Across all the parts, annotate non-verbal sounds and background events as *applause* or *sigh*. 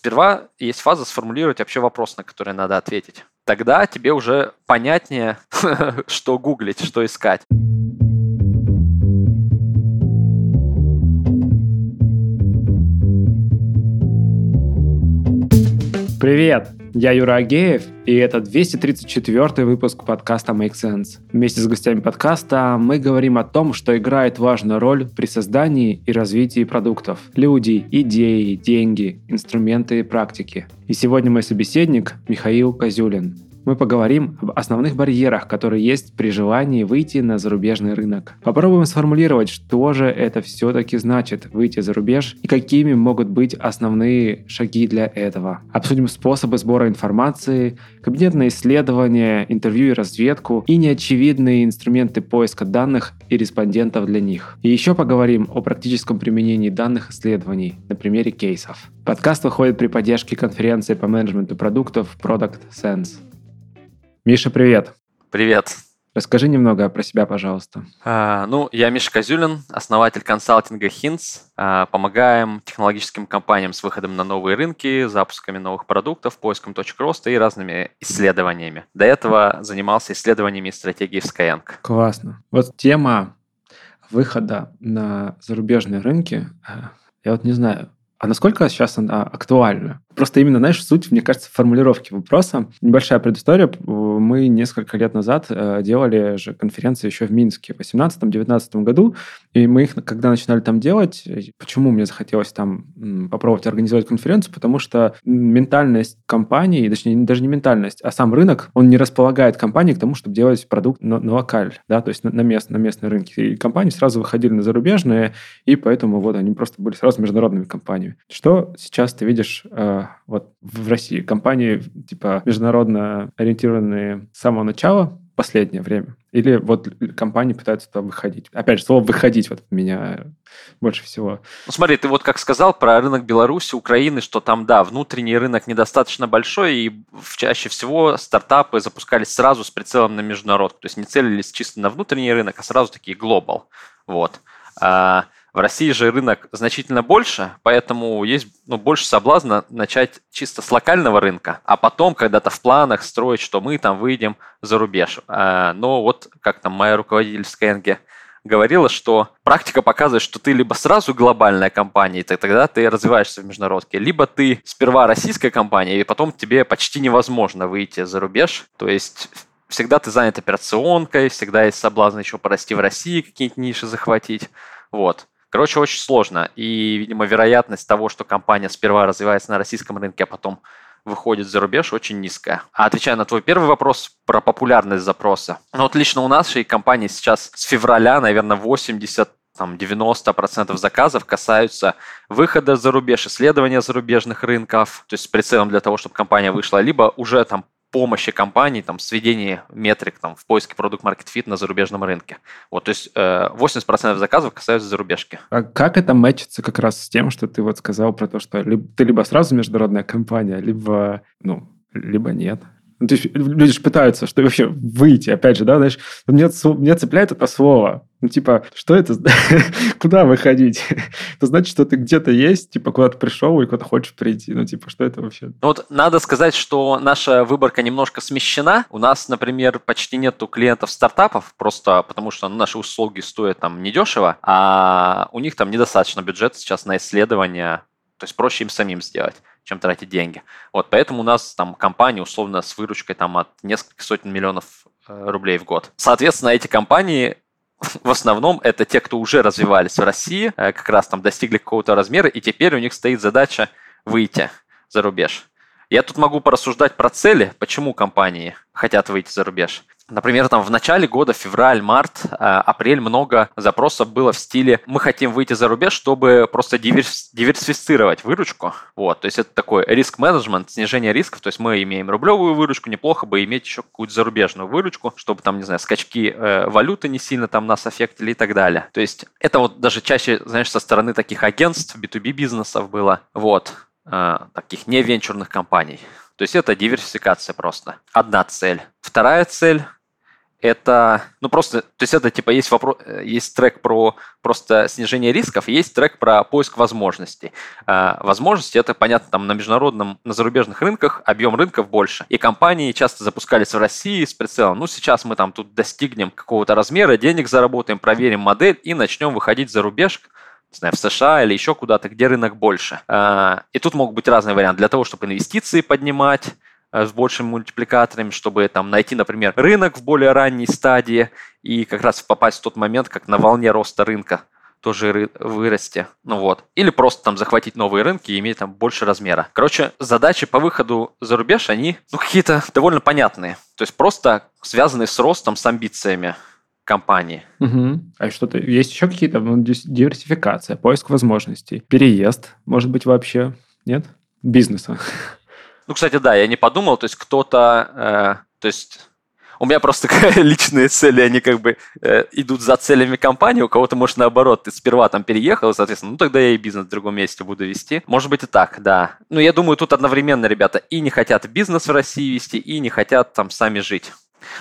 Сперва есть фаза сформулировать вообще вопрос, на который надо ответить. Тогда тебе уже понятнее, *laughs* что гуглить, что искать. Привет! Я Юра Агеев, и это 234 выпуск подкаста Make Sense. Вместе с гостями подкаста мы говорим о том, что играет важную роль при создании и развитии продуктов. Люди, идеи, деньги, инструменты и практики. И сегодня мой собеседник Михаил Козюлин, мы поговорим об основных барьерах, которые есть при желании выйти на зарубежный рынок. Попробуем сформулировать, что же это все-таки значит выйти за рубеж и какими могут быть основные шаги для этого. Обсудим способы сбора информации, кабинетные исследования, интервью и разведку и неочевидные инструменты поиска данных и респондентов для них. И еще поговорим о практическом применении данных исследований на примере кейсов. Подкаст выходит при поддержке конференции по менеджменту продуктов Product Sense. Миша, привет. Привет. Расскажи немного про себя, пожалуйста. А, ну, я Миша Козюлин, основатель консалтинга Hints. А, помогаем технологическим компаниям с выходом на новые рынки, запусками новых продуктов, поиском точек роста и разными исследованиями. До этого занимался исследованиями стратегии в Skyeng. Классно. Вот тема выхода на зарубежные рынки, а, я вот не знаю, а насколько сейчас она актуальна? Просто именно, знаешь, суть, мне кажется, формулировки вопроса. Небольшая предыстория. Мы несколько лет назад э, делали же конференции еще в Минске в 2018-2019 году, и мы их, когда начинали там делать, э, почему мне захотелось там попробовать организовать конференцию? Потому что ментальность компании, точнее, даже не ментальность, а сам рынок, он не располагает компании к тому, чтобы делать продукт на, на локаль, да, то есть на, на, мест, на местные рынки. И компании сразу выходили на зарубежные, и поэтому вот они просто были сразу международными компаниями. Что сейчас ты видишь э, вот в России? Компании типа международно ориентированные с самого начала, последнее время? Или вот компании пытаются туда выходить? Опять же, слово «выходить» вот меня больше всего. Ну смотри, ты вот как сказал про рынок Беларуси, Украины, что там, да, внутренний рынок недостаточно большой, и чаще всего стартапы запускались сразу с прицелом на международ. То есть не целились чисто на внутренний рынок, а сразу такие глобал. Вот. В России же рынок значительно больше, поэтому есть ну, больше соблазна начать чисто с локального рынка, а потом когда-то в планах строить, что мы там выйдем за рубеж. А, но вот как там моя руководитель в говорила, что практика показывает, что ты либо сразу глобальная компания, и тогда ты развиваешься в международке, либо ты сперва российская компания, и потом тебе почти невозможно выйти за рубеж. То есть всегда ты занят операционкой, всегда есть соблазн еще порасти в России, какие-нибудь ниши захватить. Вот. Короче, очень сложно. И, видимо, вероятность того, что компания сперва развивается на российском рынке, а потом выходит за рубеж, очень низкая. А отвечая на твой первый вопрос про популярность запроса. Ну вот лично у нашей компании сейчас с февраля, наверное, 80 там 90% заказов касаются выхода за рубеж, исследования зарубежных рынков, то есть с прицелом для того, чтобы компания вышла, либо уже там помощи компании там, сведении метрик там, в поиске продукт market fit на зарубежном рынке. Вот, то есть 80% э, заказов касаются зарубежки. А как это мэчится как раз с тем, что ты вот сказал про то, что ты либо сразу международная компания, либо, ну, либо нет? Ну, то есть люди же пытаются, что вообще выйти, опять же, да, знаешь, мне, мне цепляет это слово. Ну, типа, что это? *laughs* куда выходить? *laughs* это значит, что ты где-то есть, типа, куда-то пришел и куда-то хочешь прийти. Ну, типа, что это вообще? Ну, вот надо сказать, что наша выборка немножко смещена. У нас, например, почти нету клиентов стартапов, просто потому что ну, наши услуги стоят там недешево, а у них там недостаточно бюджета сейчас на исследования то есть проще им самим сделать, чем тратить деньги. Вот, поэтому у нас там компания условно с выручкой там от нескольких сотен миллионов э, рублей в год. Соответственно, эти компании *laughs* в основном это те, кто уже развивались в России, э, как раз там достигли какого-то размера, и теперь у них стоит задача выйти за рубеж. Я тут могу порассуждать про цели, почему компании хотят выйти за рубеж. Например, там в начале года, февраль, март, э, апрель, много запросов было в стиле «мы хотим выйти за рубеж, чтобы просто диверсифицировать выручку». Вот, то есть это такой риск-менеджмент, снижение рисков, то есть мы имеем рублевую выручку, неплохо бы иметь еще какую-то зарубежную выручку, чтобы там, не знаю, скачки э, валюты не сильно там нас аффектили и так далее. То есть это вот даже чаще, знаешь, со стороны таких агентств, B2B бизнесов было, вот, э, таких не венчурных компаний. То есть это диверсификация просто. Одна цель. Вторая цель это, ну просто, то есть это типа есть вопрос, есть трек про просто снижение рисков, есть трек про поиск возможностей. А, возможности это понятно там на международном, на зарубежных рынках объем рынков больше, и компании часто запускались в России с прицелом. Ну сейчас мы там тут достигнем какого-то размера, денег заработаем, проверим модель и начнем выходить за рубеж, не знаю, в США или еще куда-то, где рынок больше. А, и тут могут быть разные варианты для того, чтобы инвестиции поднимать, Э, с большими мультипликаторами, чтобы там найти, например, рынок в более ранней стадии и как раз попасть в тот момент, как на волне роста рынка тоже вырасти. Ну вот. Или просто там захватить новые рынки и иметь там больше размера. Короче, задачи по выходу за рубеж, они ну, какие-то довольно понятные. То есть просто связанные с ростом, с амбициями компании. Угу. А что-то есть еще какие-то ну, диверсификация, поиск возможностей, переезд, может быть, вообще, нет? Бизнеса. Ну, кстати, да, я не подумал, то есть кто-то, э, то есть у меня просто *laughs* личные цели, они как бы э, идут за целями компании, у кого-то, может, наоборот, ты сперва там переехал, соответственно, ну тогда я и бизнес в другом месте буду вести. Может быть и так, да. Но я думаю, тут одновременно ребята и не хотят бизнес в России вести, и не хотят там сами жить.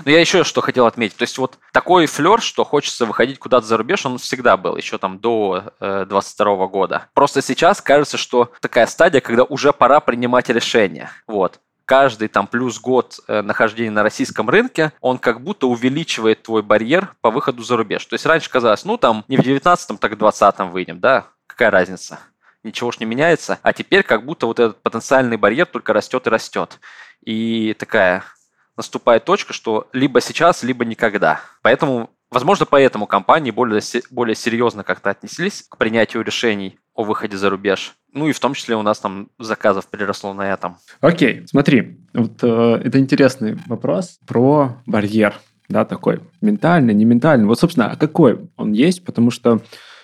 Но я еще что хотел отметить. То есть вот такой флер, что хочется выходить куда-то за рубеж, он всегда был, еще там до э, 22 года. Просто сейчас кажется, что такая стадия, когда уже пора принимать решения. Вот каждый там плюс год э, нахождения на российском рынке, он как будто увеличивает твой барьер по выходу за рубеж. То есть раньше казалось, ну там не в 19-м, так в 20-м выйдем, да, какая разница? Ничего ж не меняется. А теперь как будто вот этот потенциальный барьер только растет и растет. И такая наступает точка, что либо сейчас, либо никогда. Поэтому, возможно, поэтому компании более, более серьезно как-то отнеслись к принятию решений о выходе за рубеж. Ну и в том числе у нас там заказов переросло на этом. Окей, смотри, вот э, это интересный вопрос про барьер, да, такой ментальный, не ментальный. Вот, собственно, а какой он есть? Потому что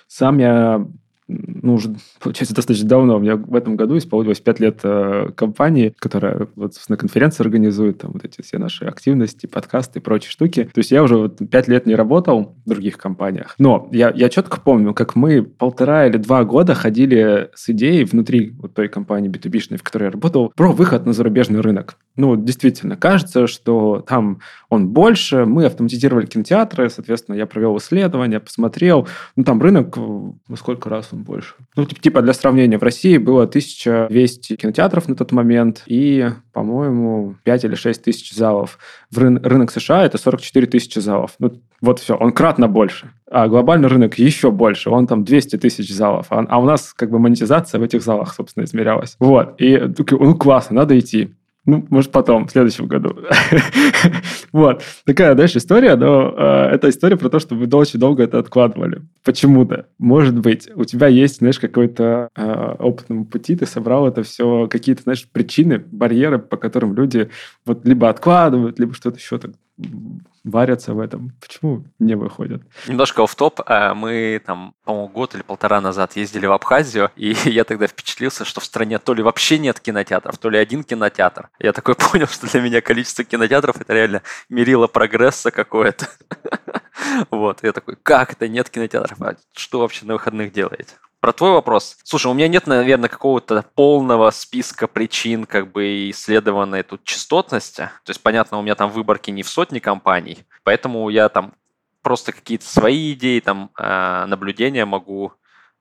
сам я ну, уже, *laughs* получается, достаточно давно. У меня в этом году исполнилось 5 лет э, компании, которая вот на конференции организует там вот эти все наши активности, подкасты и прочие штуки. То есть я уже вот 5 лет не работал в других компаниях. Но я, я четко помню, как мы полтора или два года ходили с идеей внутри вот той компании B2B, в которой я работал, про выход на зарубежный рынок. Ну, действительно, кажется, что там он больше. Мы автоматизировали кинотеатры, соответственно, я провел исследование, посмотрел. Ну, там рынок, ну, сколько раз он больше? Ну, типа, для сравнения, в России было 1200 кинотеатров на тот момент и, по-моему, 5 или 6 тысяч залов. В рын- рынок США это 44 тысячи залов. Ну, вот все, он кратно больше. А глобальный рынок еще больше, он там 200 тысяч залов. А, а у нас как бы монетизация в этих залах, собственно, измерялась. Вот, и ну классно, надо идти. Ну, может, потом, в следующем году. *laughs* вот. Такая дальше история, но э, это история про то, что вы очень долго это откладывали. Почему-то. Может быть, у тебя есть, знаешь, какой-то э, опытном пути, ты собрал это все, какие-то, знаешь, причины, барьеры, по которым люди вот либо откладывают, либо что-то еще так варятся в этом. Почему не выходят? Немножко в топ а Мы там, по-моему, год или полтора назад ездили в Абхазию, и *laughs* я тогда впечатлился, что в стране то ли вообще нет кинотеатров, то ли один кинотеатр. Я такой *laughs* понял, что для меня количество кинотеатров это реально мерило прогресса какое-то. *laughs* Вот, я такой, как это нет кинотеатров? А что вообще на выходных делаете? Про твой вопрос. Слушай, у меня нет, наверное, какого-то полного списка причин как бы исследованной тут частотности. То есть, понятно, у меня там выборки не в сотни компаний, поэтому я там просто какие-то свои идеи, там, э, наблюдения могу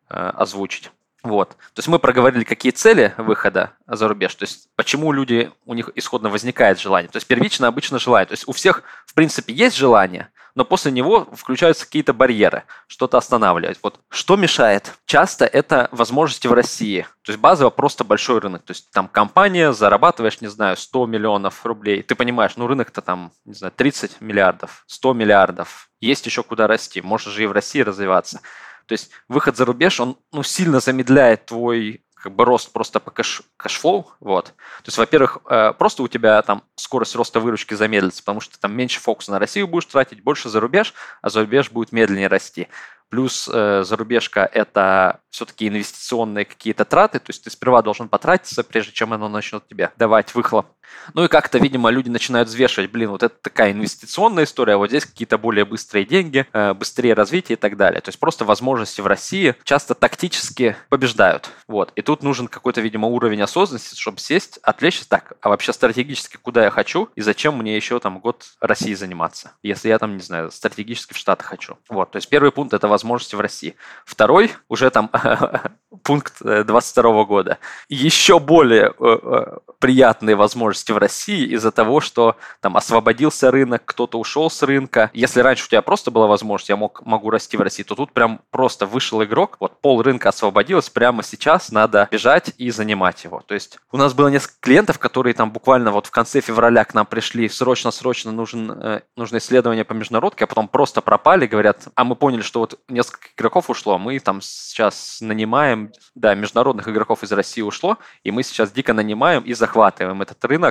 э, озвучить. Вот. То есть мы проговорили, какие цели выхода за рубеж, то есть почему люди, у них исходно возникает желание. То есть первично обычно желание. То есть у всех, в принципе, есть желание, но после него включаются какие-то барьеры, что-то останавливать. Вот что мешает? Часто это возможности в России. То есть базово просто большой рынок. То есть там компания, зарабатываешь, не знаю, 100 миллионов рублей. Ты понимаешь, ну рынок-то там, не знаю, 30 миллиардов, 100 миллиардов. Есть еще куда расти. Можешь же и в России развиваться. То есть выход за рубеж, он ну, сильно замедляет твой как бы рост просто по cash, cash flow, вот. То есть, во-первых, э, просто у тебя там скорость роста выручки замедлится, потому что там меньше фокуса на Россию будешь тратить, больше за рубеж, а за рубеж будет медленнее расти. Плюс э, зарубежка – это все-таки инвестиционные какие-то траты, то есть ты сперва должен потратиться, прежде чем оно начнет тебе давать выхлоп. Ну и как-то, видимо, люди начинают взвешивать, блин, вот это такая инвестиционная история, а вот здесь какие-то более быстрые деньги, э, быстрее развитие и так далее. То есть просто возможности в России часто тактически побеждают. Вот. И тут нужен какой-то, видимо, уровень осознанности, чтобы сесть, отвлечься так, а вообще стратегически куда я хочу и зачем мне еще там год России заниматься, если я там, не знаю, стратегически в Штаты хочу. Вот. То есть первый пункт – это возможности в России. Второй уже там *laughs* пункт 22 э, года. Еще более э, приятные возможности в России из-за того, что там освободился рынок, кто-то ушел с рынка. Если раньше у тебя просто была возможность, я мог, могу расти в России, то тут прям просто вышел игрок, вот пол рынка освободилось, прямо сейчас надо бежать и занимать его. То есть у нас было несколько клиентов, которые там буквально вот в конце февраля к нам пришли, срочно-срочно нужен, э, нужно исследование по международке, а потом просто пропали, говорят, а мы поняли, что вот несколько игроков ушло, мы там сейчас нанимаем, да, международных игроков из России ушло, и мы сейчас дико нанимаем и захватываем этот рынок,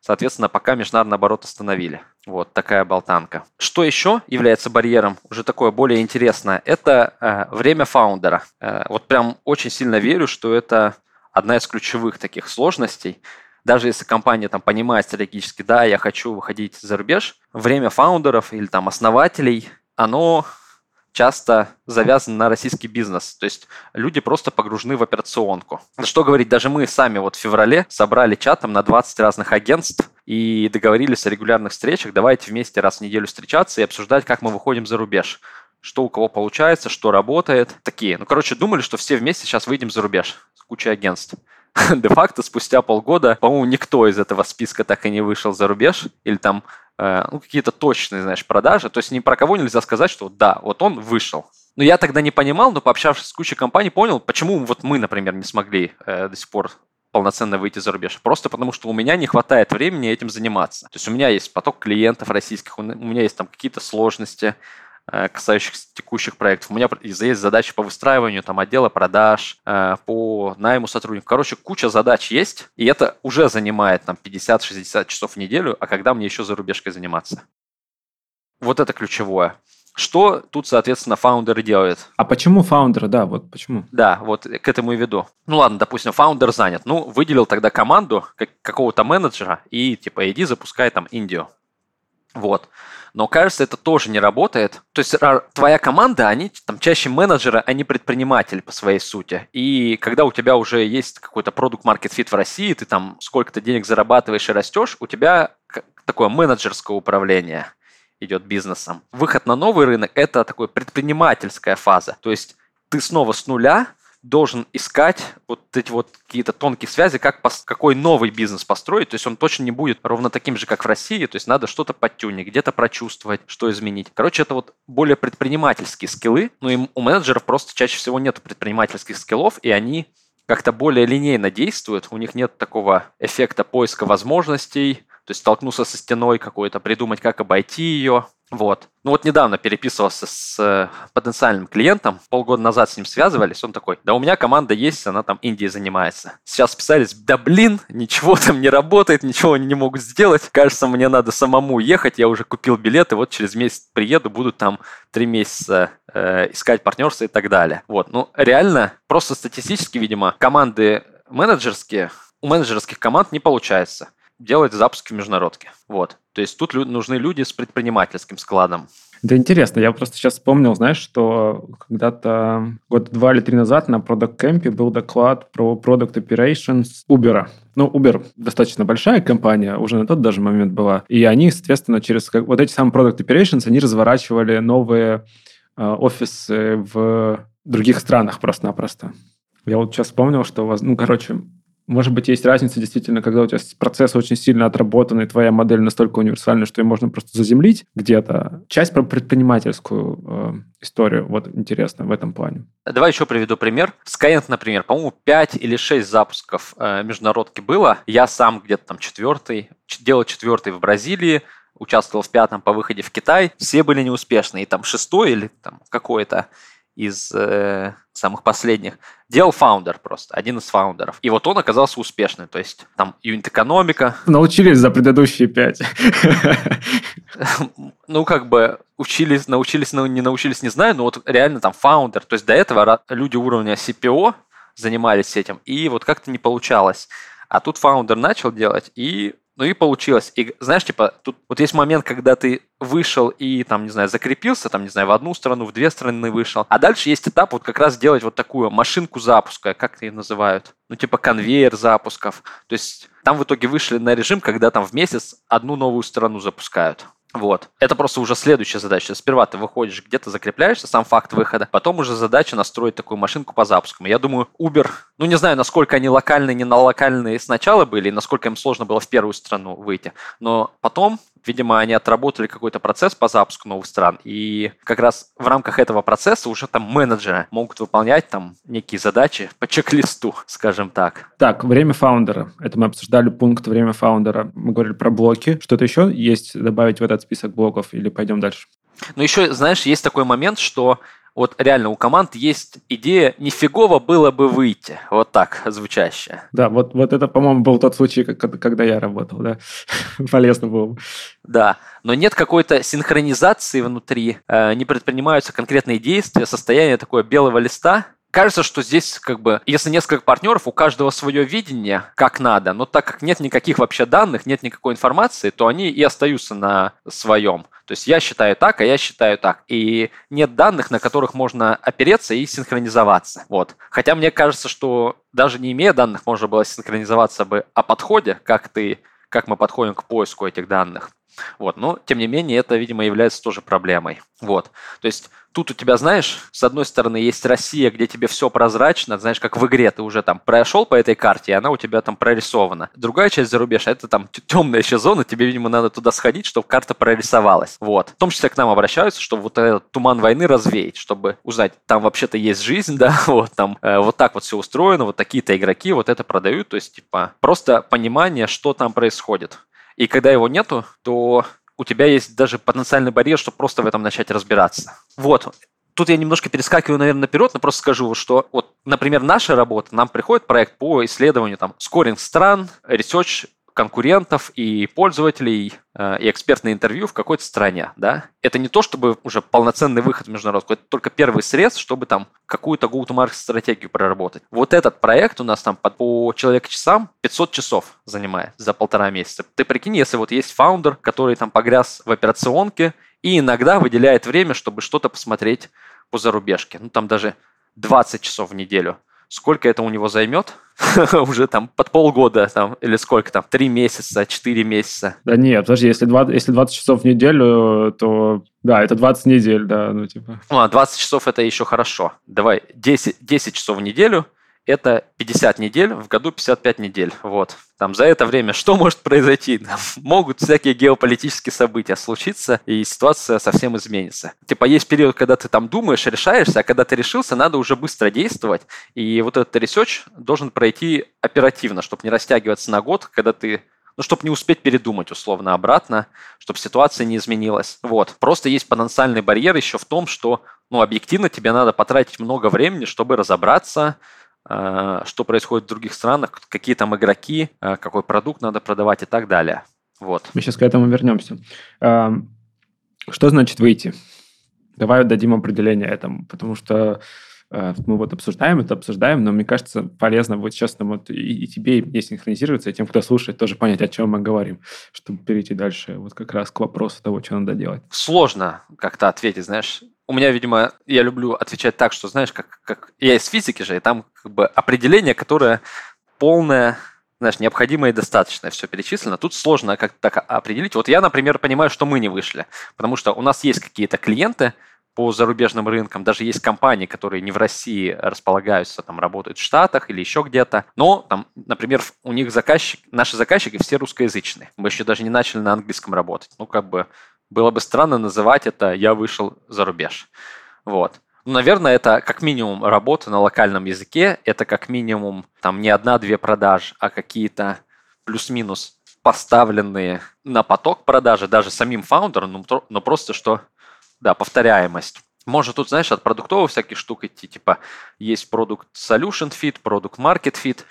соответственно, пока международный оборот остановили. Вот такая болтанка. Что еще является барьером, уже такое более интересное, это э, время фаундера. Э, вот прям очень сильно верю, что это одна из ключевых таких сложностей. Даже если компания там понимает стратегически, да, я хочу выходить за рубеж, время фаундеров или там основателей, оно часто завязан на российский бизнес. То есть люди просто погружены в операционку. Что говорить, даже мы сами вот в феврале собрали чатом на 20 разных агентств и договорились о регулярных встречах. Давайте вместе раз в неделю встречаться и обсуждать, как мы выходим за рубеж что у кого получается, что работает. Такие. Ну, короче, думали, что все вместе сейчас выйдем за рубеж с кучей агентств. *laughs* Де-факто спустя полгода, по-моему, никто из этого списка так и не вышел за рубеж. Или там Э, ну, какие-то точные, знаешь, продажи. То есть ни про кого нельзя сказать, что да, вот он вышел. Но я тогда не понимал, но пообщавшись с кучей компаний, понял, почему вот мы, например, не смогли э, до сих пор полноценно выйти за рубеж. Просто потому, что у меня не хватает времени этим заниматься. То есть у меня есть поток клиентов российских, у меня есть там какие-то сложности, касающихся текущих проектов. У меня есть задачи по выстраиванию там, отдела продаж, э, по найму сотрудников. Короче, куча задач есть, и это уже занимает там 50-60 часов в неделю, а когда мне еще за рубежкой заниматься? Вот это ключевое. Что тут, соответственно, фаундеры делают? А почему фаундеры, да, вот почему? Да, вот к этому и веду. Ну ладно, допустим, фаундер занят. Ну, выделил тогда команду как, какого-то менеджера и типа иди запускай там Индию. Вот. Но кажется, это тоже не работает. То есть твоя команда, они там чаще менеджеры, а не предприниматели по своей сути. И когда у тебя уже есть какой-то продукт market fit в России, ты там сколько-то денег зарабатываешь и растешь, у тебя такое менеджерское управление идет бизнесом. Выход на новый рынок – это такая предпринимательская фаза. То есть ты снова с нуля должен искать вот эти вот какие-то тонкие связи, как пос, какой новый бизнес построить. То есть он точно не будет ровно таким же, как в России. То есть надо что-то подтюнить, где-то прочувствовать, что изменить. Короче, это вот более предпринимательские скиллы. Ну и у менеджеров просто чаще всего нет предпринимательских скиллов, и они как-то более линейно действуют. У них нет такого эффекта поиска возможностей, то есть столкнулся со стеной какой-то, придумать, как обойти ее. Вот. Ну вот недавно переписывался с э, потенциальным клиентом, полгода назад с ним связывались, он такой, да у меня команда есть, она там Индией занимается. Сейчас списались, да блин, ничего там не работает, ничего они не могут сделать, кажется, мне надо самому ехать, я уже купил билеты, вот через месяц приеду, буду там три месяца э, искать партнерство и так далее. Вот, ну реально, просто статистически, видимо, команды менеджерские, у менеджерских команд не получается делать запуски в международке. Вот. То есть тут нужны люди с предпринимательским складом. Да интересно, я просто сейчас вспомнил, знаешь, что когда-то год два или три назад на Product Camp был доклад про Product Operations Uber. Ну, Uber достаточно большая компания, уже на тот даже момент была. И они, соответственно, через как, вот эти самые Product Operations, они разворачивали новые э, офисы в других странах просто-напросто. Я вот сейчас вспомнил, что, ну, короче, может быть, есть разница действительно, когда у тебя процесс очень сильно отработанный, твоя модель настолько универсальна, что ее можно просто заземлить где-то. Часть про предпринимательскую э, историю, вот интересно в этом плане. Давай еще приведу пример. Skyeng, например, по-моему, 5 или 6 запусков э, международки было. Я сам где-то там четвертый, делал четвертый в Бразилии, участвовал в пятом по выходе в Китай. Все были неуспешные. И там шестой или там какой-то из э, самых последних, делал founder просто, один из founder ов. И вот он оказался успешным. То есть там юнит-экономика. Научились за предыдущие пять. Ну, как бы учились, научились, не научились, не знаю, но вот реально там founder. То есть до этого люди уровня CPO занимались этим, и вот как-то не получалось. А тут founder начал делать, и Ну и получилось. И знаешь, типа, тут вот есть момент, когда ты вышел и там, не знаю, закрепился, там, не знаю, в одну сторону, в две стороны вышел. А дальше есть этап вот как раз сделать вот такую машинку запуска, как ее называют? Ну, типа конвейер запусков. То есть там в итоге вышли на режим, когда там в месяц одну новую страну запускают. Вот. Это просто уже следующая задача. Сперва ты выходишь где-то, закрепляешься, сам факт выхода. Потом уже задача настроить такую машинку по запускам. Я думаю, Uber, ну не знаю, насколько они локальные, не на локальные сначала были, и насколько им сложно было в первую страну выйти. Но потом видимо, они отработали какой-то процесс по запуску новых стран, и как раз в рамках этого процесса уже там менеджеры могут выполнять там некие задачи по чек-листу, скажем так. Так, время фаундера. Это мы обсуждали пункт время фаундера. Мы говорили про блоки. Что-то еще есть добавить в этот список блоков или пойдем дальше? Ну, еще, знаешь, есть такой момент, что вот реально у команд есть идея «нифигово было бы выйти». Вот так звучащая. Да, вот, вот это, по-моему, был тот случай, когда я работал, да. *laughs* Полезно было Да, но нет какой-то синхронизации внутри, э, не предпринимаются конкретные действия, состояние такое белого листа, Кажется, что здесь как бы, если несколько партнеров, у каждого свое видение, как надо, но так как нет никаких вообще данных, нет никакой информации, то они и остаются на своем. То есть я считаю так, а я считаю так. И нет данных, на которых можно опереться и синхронизоваться. Вот. Хотя мне кажется, что даже не имея данных, можно было синхронизоваться бы о подходе, как ты, как мы подходим к поиску этих данных. Вот. Но, тем не менее, это, видимо, является тоже проблемой. Вот. То есть тут у тебя, знаешь, с одной стороны есть Россия, где тебе все прозрачно, знаешь, как в игре ты уже там прошел по этой карте, и она у тебя там прорисована. Другая часть зарубежа, это там темная еще зона, тебе, видимо, надо туда сходить, чтобы карта прорисовалась. Вот. В том числе к нам обращаются, чтобы вот этот туман войны развеять, чтобы узнать, там вообще-то есть жизнь, *laughs* да, вот там э, вот так вот все устроено, вот такие-то игроки вот это продают, то есть, типа, просто понимание, что там происходит. И когда его нету, то у тебя есть даже потенциальный барьер, чтобы просто в этом начать разбираться. Вот. Тут я немножко перескакиваю, наверное, наперед, но просто скажу, что вот, например, наша работа, нам приходит проект по исследованию там скоринг стран, research конкурентов и пользователей э, и экспертное интервью в какой-то стране, да, это не то, чтобы уже полноценный выход в международку, это только первый средств, чтобы там какую-то go-to-market стратегию проработать. Вот этот проект у нас там по, по человек-часам 500 часов занимает за полтора месяца. Ты прикинь, если вот есть фаундер, который там погряз в операционке и иногда выделяет время, чтобы что-то посмотреть по зарубежке, ну там даже 20 часов в неделю – сколько это у него займет? *laughs* Уже там под полгода там, или сколько там? Три месяца, четыре месяца. Да нет, подожди, если 20, если 20 часов в неделю, то да, это 20 недель, да, ну типа. Ну, 20 часов это еще хорошо. Давай 10, 10 часов в неделю – это 50 недель, в году 55 недель. Вот. Там за это время *laughs* что может произойти? *laughs* Могут всякие геополитические события случиться, и ситуация совсем изменится. Типа есть период, когда ты там думаешь, решаешься, а когда ты решился, надо уже быстро действовать. И вот этот research должен пройти оперативно, чтобы не растягиваться на год, когда ты ну, чтобы не успеть передумать условно обратно, чтобы ситуация не изменилась. Вот. Просто есть потенциальный барьер еще в том, что, ну, объективно тебе надо потратить много времени, чтобы разобраться, что происходит в других странах, какие там игроки, э, какой продукт надо продавать и так далее. Вот. Мы сейчас к этому вернемся. Эм, что значит выйти? Давай дадим определение этому, потому что мы вот обсуждаем это, обсуждаем, но мне кажется, полезно вот сейчас нам вот и, и тебе, и мне синхронизироваться, и тем, кто слушает, тоже понять, о чем мы говорим, чтобы перейти дальше вот как раз к вопросу того, что надо делать. Сложно как-то ответить, знаешь, у меня, видимо, я люблю отвечать так, что, знаешь, как, как я из физики же, и там как бы определение, которое полное, знаешь, необходимое и достаточное, все перечислено. Тут сложно как-то так определить. Вот я, например, понимаю, что мы не вышли, потому что у нас есть какие-то клиенты по зарубежным рынкам, даже есть компании, которые не в России располагаются, там работают в Штатах или еще где-то, но там, например, у них заказчик, наши заказчики все русскоязычные. Мы еще даже не начали на английском работать. Ну, как бы было бы странно называть это «я вышел за рубеж». Вот. Ну, наверное, это как минимум работа на локальном языке, это как минимум там не одна-две продажи, а какие-то плюс-минус поставленные на поток продажи даже самим фаундером, но, но просто что, да, повторяемость. Может тут, знаешь, от продуктовых всяких штук идти, типа есть продукт solution fit, продукт market fit.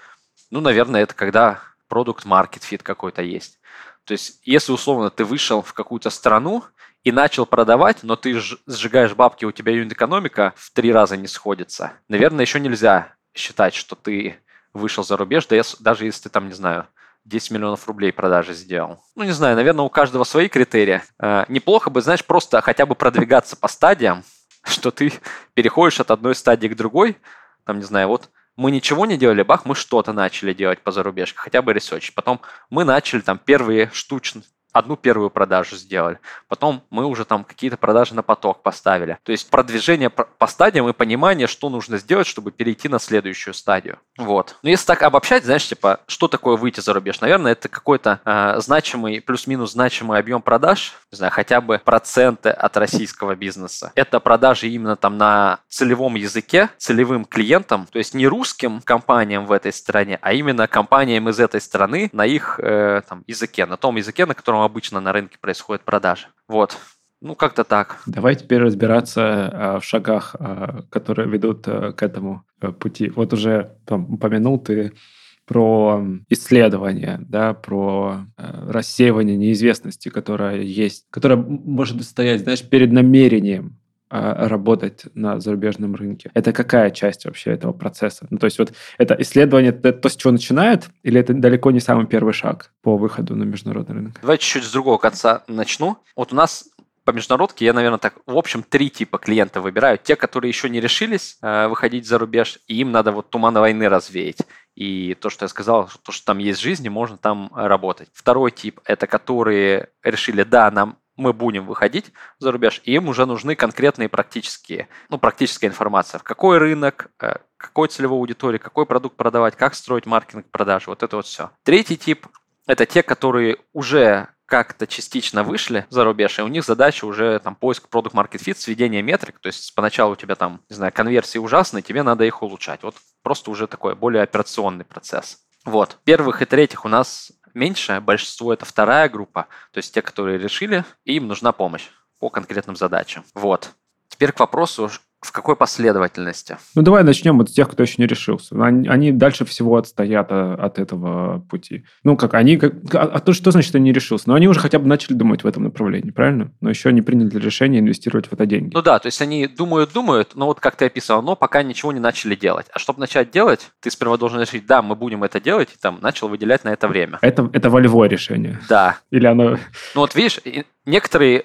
Ну, наверное, это когда продукт market fit какой-то есть. То есть, если условно ты вышел в какую-то страну и начал продавать, но ты сжигаешь бабки, у тебя юнит-экономика в три раза не сходится, наверное, еще нельзя считать, что ты вышел за рубеж, да даже если ты там, не знаю, 10 миллионов рублей продажи сделал. Ну, не знаю, наверное, у каждого свои критерии. Э, неплохо бы, знаешь, просто хотя бы продвигаться по стадиям, *laughs* что ты переходишь от одной стадии к другой, там, не знаю, вот мы ничего не делали, бах, мы что-то начали делать по зарубежке, хотя бы research. Потом мы начали там первые штучные, одну первую продажу сделали. Потом мы уже там какие-то продажи на поток поставили. То есть продвижение по стадиям и понимание, что нужно сделать, чтобы перейти на следующую стадию. Вот. Но если так обобщать, знаешь, типа, что такое выйти за рубеж? Наверное, это какой-то э, значимый, плюс-минус значимый объем продаж, не знаю, хотя бы проценты от российского бизнеса. Это продажи именно там на целевом языке, целевым клиентам, то есть не русским компаниям в этой стране, а именно компаниям из этой страны на их э, там, языке, на том языке, на котором обычно на рынке происходят продажи. Вот. Ну, как-то так. Давай теперь разбираться а, в шагах, а, которые ведут а, к этому а, пути. Вот уже там, упомянул ты про исследование, да, про э, рассеивание неизвестности, которая есть, которая может стоять, знаешь, перед намерением работать на зарубежном рынке. Это какая часть вообще этого процесса? Ну, то есть вот это исследование, это то, с чего начинает, или это далеко не самый первый шаг по выходу на международный рынок? Давай чуть-чуть с другого конца начну. Вот у нас по международке я, наверное, так, в общем, три типа клиента выбираю. Те, которые еще не решились э, выходить за рубеж, и им надо вот туман войны развеять. И то, что я сказал, то, что там есть жизнь, и можно там работать. Второй тип – это которые решили, да, нам мы будем выходить за рубеж, и им уже нужны конкретные практические, ну, практическая информация. В какой рынок, э, какой целевой аудитории, какой продукт продавать, как строить маркетинг продажи, вот это вот все. Третий тип – это те, которые уже как-то частично вышли за рубеж, и у них задача уже там поиск продукт market fit, сведение метрик, то есть поначалу у тебя там, не знаю, конверсии ужасные, тебе надо их улучшать. Вот просто уже такой более операционный процесс. Вот. Первых и третьих у нас меньше, большинство это вторая группа, то есть те, которые решили, и им нужна помощь по конкретным задачам. Вот. Теперь к вопросу, в какой последовательности? Ну, давай начнем от тех, кто еще не решился. Они, они дальше всего отстоят а, от этого пути. Ну, как они... Как, а, а то, что значит, они не решился? Но они уже хотя бы начали думать в этом направлении, правильно? Но еще не приняли решение инвестировать в это деньги. Ну да, то есть они думают, думают, но вот как ты описывал, но пока ничего не начали делать. А чтобы начать делать, ты сперва должен решить, да, мы будем это делать, и там начал выделять на это время. Это, это волевое решение. Да. Или оно... Ну вот видишь, некоторые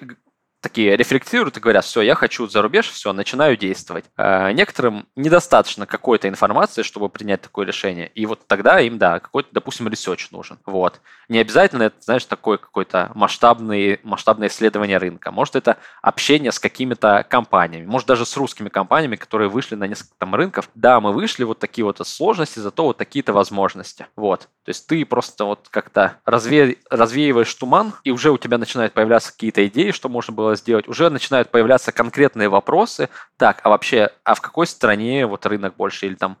такие рефлектируют и говорят, все, я хочу за рубеж, все, начинаю действовать. А некоторым недостаточно какой-то информации, чтобы принять такое решение. И вот тогда им, да, какой-то, допустим, research нужен. Вот. Не обязательно это, знаешь, такое какое-то масштабное, масштабное исследование рынка. Может, это общение с какими-то компаниями. Может, даже с русскими компаниями, которые вышли на несколько там рынков. Да, мы вышли, вот такие вот сложности, зато вот такие-то возможности. Вот. То есть ты просто вот как-то разве... развеиваешь туман, и уже у тебя начинают появляться какие-то идеи, что можно было сделать, уже начинают появляться конкретные вопросы. Так, а вообще, а в какой стране вот рынок больше или там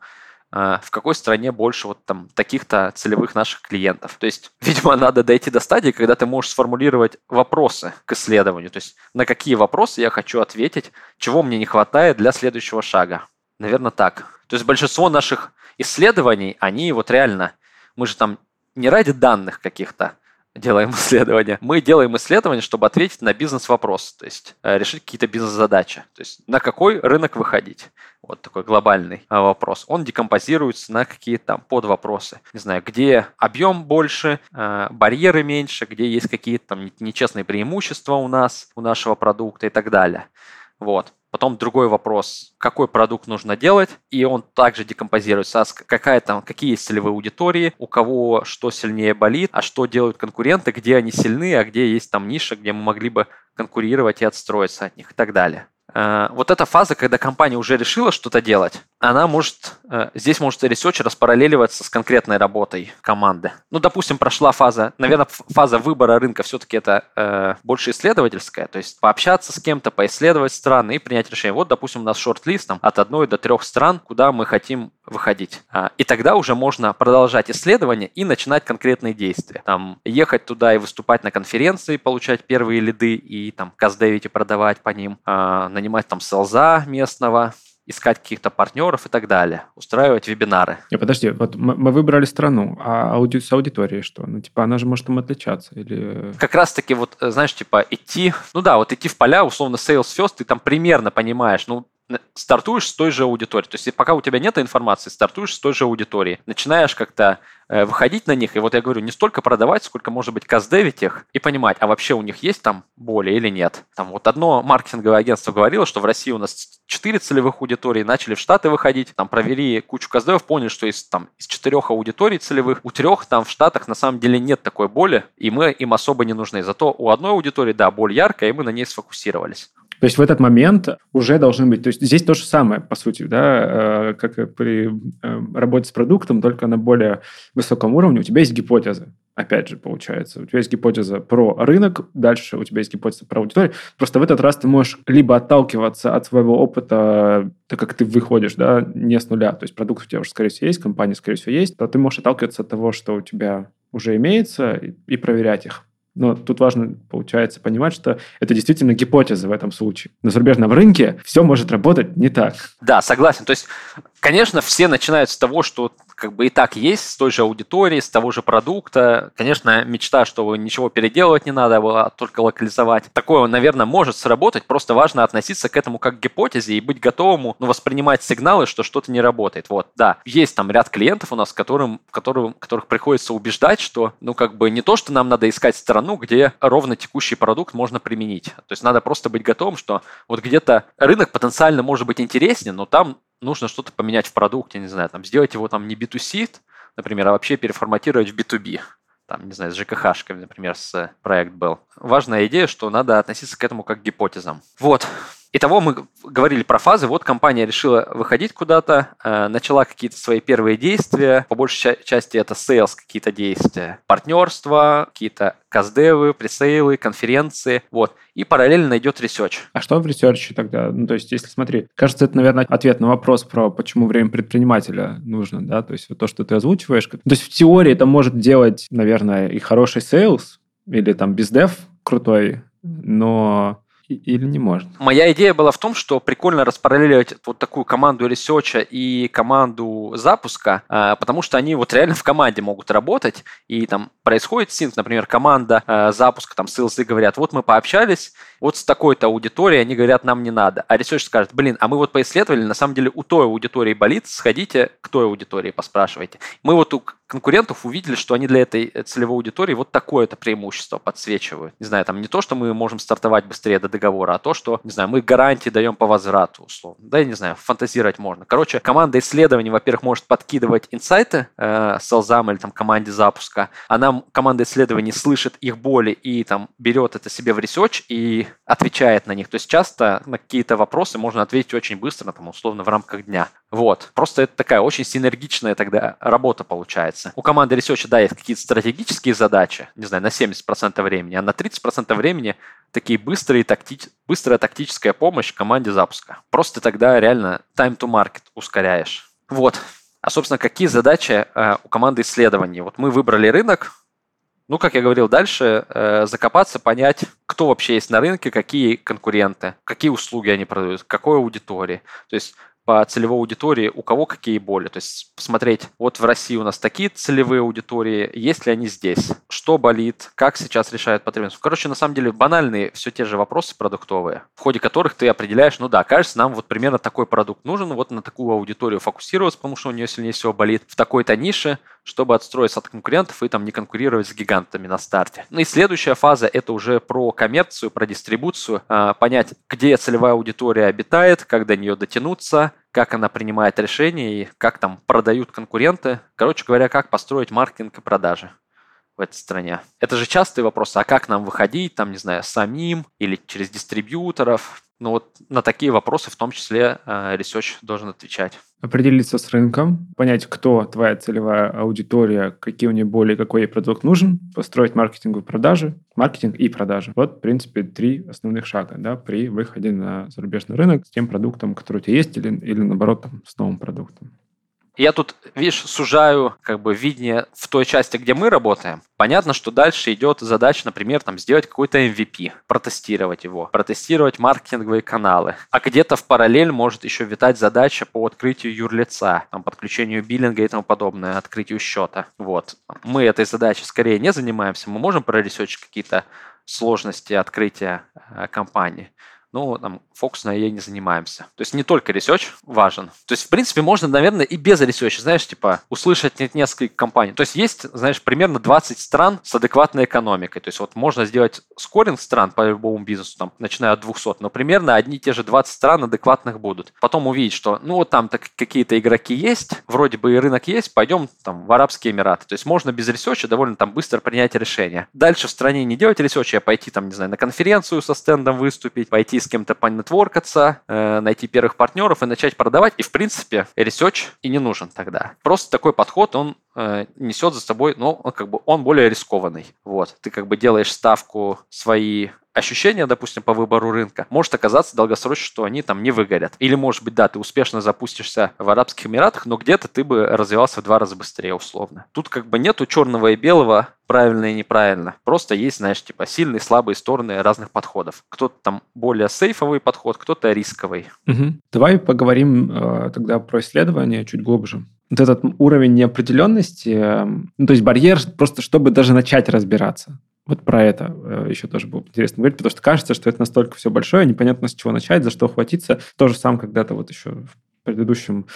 а, в какой стране больше вот там таких-то целевых наших клиентов. То есть, *laughs* видимо, надо дойти до стадии, когда ты можешь сформулировать вопросы к исследованию. То есть, на какие вопросы я хочу ответить, чего мне не хватает для следующего шага. Наверное, так. То есть, большинство наших исследований, они вот реально, мы же там не ради данных каких-то, делаем *laughs* исследования. Мы делаем исследования, чтобы ответить на бизнес-вопрос, то есть э, решить какие-то бизнес-задачи. То есть на какой рынок выходить? Вот такой глобальный э, вопрос. Он декомпозируется на какие-то там подвопросы. Не знаю, где объем больше, э, барьеры меньше, где есть какие-то там нечестные преимущества у нас, у нашего продукта и так далее. Вот. Потом другой вопрос, какой продукт нужно делать, и он также декомпозируется, а какая там, какие есть целевые аудитории, у кого что сильнее болит, а что делают конкуренты, где они сильны, а где есть там ниша, где мы могли бы конкурировать и отстроиться от них и так далее. Э, вот эта фаза, когда компания уже решила что-то делать, она может, э, здесь может research распараллеливаться с конкретной работой команды. Ну, допустим, прошла фаза, наверное, фаза выбора рынка все-таки это э, больше исследовательская, то есть пообщаться с кем-то, поисследовать страны и принять решение. Вот, допустим, у нас шорт-лист от одной до трех стран, куда мы хотим выходить. А, и тогда уже можно продолжать исследование и начинать конкретные действия. Там, ехать туда и выступать на конференции, получать первые лиды и там custdev ить и продавать по ним, а, нанимать там sales а местного, искать каких-то партнеров и так далее, устраивать вебинары. Не, подожди, вот мы, мы выбрали страну, а ауди, с аудиторией что? Ну, типа, она же может там отличаться или... Как раз-таки вот, знаешь, типа, идти, ну да, вот идти в поля, условно, sales first, ты там примерно понимаешь, ну, стартуешь с той же аудитории. То есть пока у тебя нет информации, стартуешь с той же аудитории. Начинаешь как-то э, выходить на них, и вот я говорю, не столько продавать, сколько, может быть, каздевить их и понимать, а вообще у них есть там боли или нет. Там вот одно маркетинговое агентство говорило, что в России у нас четыре целевых аудитории, начали в Штаты выходить, там провели кучу каздевов, поняли, что из, там, из четырех аудиторий целевых, у трех там в Штатах на самом деле нет такой боли, и мы им особо не нужны. Зато у одной аудитории, да, боль яркая, и мы на ней сфокусировались. То есть в этот момент уже должны быть... То есть здесь то же самое, по сути, да, э, как при э, работе с продуктом, только на более высоком уровне. У тебя есть гипотеза, опять же, получается. У тебя есть гипотеза про рынок, дальше у тебя есть гипотеза про аудиторию. Просто в этот раз ты можешь либо отталкиваться от своего опыта, так как ты выходишь, да, не с нуля, то есть продукт у тебя уже, скорее всего, есть, компания, скорее всего, есть, то ты можешь отталкиваться от того, что у тебя уже имеется, и, и проверять их. Но тут важно, получается, понимать, что это действительно гипотеза в этом случае. На зарубежном рынке все может работать не так. Да, согласен. То есть, конечно, все начинают с того, что как бы и так есть, с той же аудитории, с того же продукта. Конечно, мечта, что ничего переделывать не надо, а только локализовать. Такое, наверное, может сработать, просто важно относиться к этому как к гипотезе и быть готовому ну, воспринимать сигналы, что что-то не работает. Вот, да, есть там ряд клиентов у нас, которым, которым, которых приходится убеждать, что, ну, как бы не то, что нам надо искать страну, где ровно текущий продукт можно применить. То есть надо просто быть готовым, что вот где-то рынок потенциально может быть интереснее, но там нужно что-то поменять в продукте, не знаю, там, сделать его там не B2C, например, а вообще переформатировать в B2B там, не знаю, с ЖКХ-шками, например, с проект был. Важная идея, что надо относиться к этому как к гипотезам. Вот. Итого мы говорили про фазы. Вот компания решила выходить куда-то, э, начала какие-то свои первые действия. По большей части это sales какие-то действия. Партнерство, какие-то custdev ы, presale ы, конференции. Вот. И параллельно идет research. А что в research е тогда? Ну, то есть, если смотри, кажется, это, наверное, ответ на вопрос про почему время предпринимателя нужно, да? То есть, вот то, что ты озвучиваешь. То есть, в теории это может делать, наверное, и хороший sales, или там bizdev крутой, но или не может? Моя идея была в том, что прикольно распараллеливать вот такую команду research а и команду запуска, а, потому что они вот реально в команде могут работать, и там происходит sync, например, команда а, запуска, там sales ы говорят, вот мы пообщались, вот с такой-то аудиторией, они говорят, нам не надо. А research скажет, блин, а мы вот поисследовали, на самом деле у той аудитории болит, сходите к той аудитории, поспрашивайте. Мы вот у конкурентов увидели, что они для этой целевой аудитории вот такое-то преимущество подсвечивают. Не знаю, там не то, что мы можем стартовать быстрее до договора, а то, что, не знаю, мы гарантии даем по возврату, условно. Да, я не знаю, фантазировать можно. Короче, команда исследований, во-первых, может подкидывать инсайты э, sales ам или там команде запуска, а нам команда исследований слышит их боли и там берет это себе в research и отвечает на них. То есть часто на какие-то вопросы можно ответить очень быстро, там, условно, в рамках дня. Вот. Просто это такая очень синергичная тогда работа получается. У команды research а, да, есть какие-то стратегические задачи, не знаю, на 70% времени, а на 30% времени такие быстрые такти... быстрая тактическая помощь команде запуска. Просто тогда реально time to market ускоряешь. Вот. А, собственно, какие задачи э, у команды исследований? Вот мы выбрали рынок, ну, как я говорил, дальше э, закопаться, понять, кто вообще есть на рынке, какие конкуренты, какие услуги они продают, какой аудитории. То есть по целевой аудитории, у кого какие боли. То есть посмотреть, вот в России у нас такие целевые аудитории, есть ли они здесь, что болит, как сейчас решают потребности. Короче, на самом деле банальные все те же вопросы продуктовые, в ходе которых ты определяешь, ну да, кажется, нам вот примерно такой продукт нужен, вот на такую аудиторию фокусироваться, потому что у нее сильнее всего болит, в такой-то нише, чтобы отстроиться от конкурентов и там не конкурировать с гигантами на старте. Ну и следующая фаза это уже про коммерцию, про дистрибуцию, а, понять, где целевая аудитория обитает, как до нее дотянуться, как она принимает решения и как там продают конкуренты. Короче говоря, как построить маркетинг и продажи в этой стране. Это же частый вопрос, а как нам выходить, там, не знаю, самим или через дистрибьюторов. Ну вот на такие вопросы в том числе э, Research должен отвечать. Определиться с рынком, понять, кто твоя целевая аудитория, какие у нее боли, какой ей продукт нужен, построить маркетинговые продажи, маркетинг и продажи. Вот, в принципе, три основных шага да, при выходе на зарубежный рынок с тем продуктом, который у тебя есть, или, или наоборот, там, с новым продуктом. Я тут, видишь, сужаю как бы видение в той части, где мы работаем. Понятно, что дальше идет задача, например, там, сделать какой-то MVP, протестировать его, протестировать маркетинговые каналы. А где-то в параллель может еще витать задача по открытию юрлица, там, подключению биллинга и тому подобное, открытию счета. Вот. Мы этой задачей скорее не занимаемся. Мы можем прорисовать какие-то сложности открытия э, компании. Ну, там, фокусно ей не занимаемся. То есть не только research важен. То есть, в принципе, можно, наверное, и без research а, знаешь, типа, услышать несколько компаний. То есть есть, знаешь, примерно 20 стран с адекватной экономикой. То есть вот можно сделать скоринг стран по любому бизнесу, там, начиная от 200, но примерно одни и те же 20 стран адекватных будут. Потом увидеть, что, ну, вот там какие-то игроки есть, вроде бы и рынок есть, пойдем там в Арабские Эмираты. То есть можно без research а довольно там быстро принять решение. Дальше в стране не делать research а, а пойти там, не знаю, на конференцию со стендом выступить, пойти с кем-то понетворкаться, э, найти первых партнеров и начать продавать. И, в принципе, research и не нужен тогда. Просто такой подход, он э, несет за собой, ну, как бы он более рискованный. Вот. Ты как бы делаешь ставку свои ощущения, допустим, по выбору рынка, может оказаться долгосрочно, что они там не выгорят. Или, может быть, да, ты успешно запустишься в Арабских Эмиратах, но где-то ты бы развивался в два раза быстрее, условно. Тут как бы нету черного и белого, правильно и неправильно. Просто есть, знаешь, типа сильные, слабые стороны разных подходов. Кто-то там более сейфовый подход, кто-то рисковый. Угу. Давай поговорим э, тогда про исследования чуть глубже вот этот уровень неопределенности, э, ну, то есть барьер просто, чтобы даже начать разбираться. Вот про это э, еще тоже было интересно говорить, потому что кажется, что это настолько все большое, непонятно с чего начать, за что хватиться. Тоже сам когда-то вот еще в предыдущем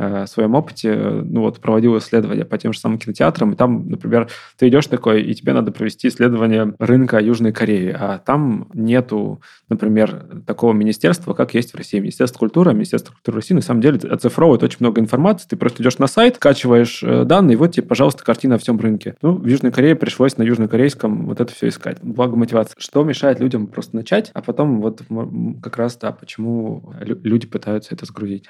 э, своем опыте, ну вот, проводил исследования по тем же самым кинотеатрам, и там, например, ты идешь такой, и тебе надо провести исследование рынка Южной Кореи, а там нету, например, такого министерства, как есть в России. Министерство культуры, Министерство культуры России на самом деле оцифровывает очень много информации, ты просто идешь на сайт, скачиваешь э, данные, и вот тебе, пожалуйста, картина о всем рынке. Ну, в Южной Корее пришлось на южнокорейском вот это все искать. Благо мотивация. Что мешает людям просто начать, а потом вот как раз, да, почему люди пытаются это сгрузить.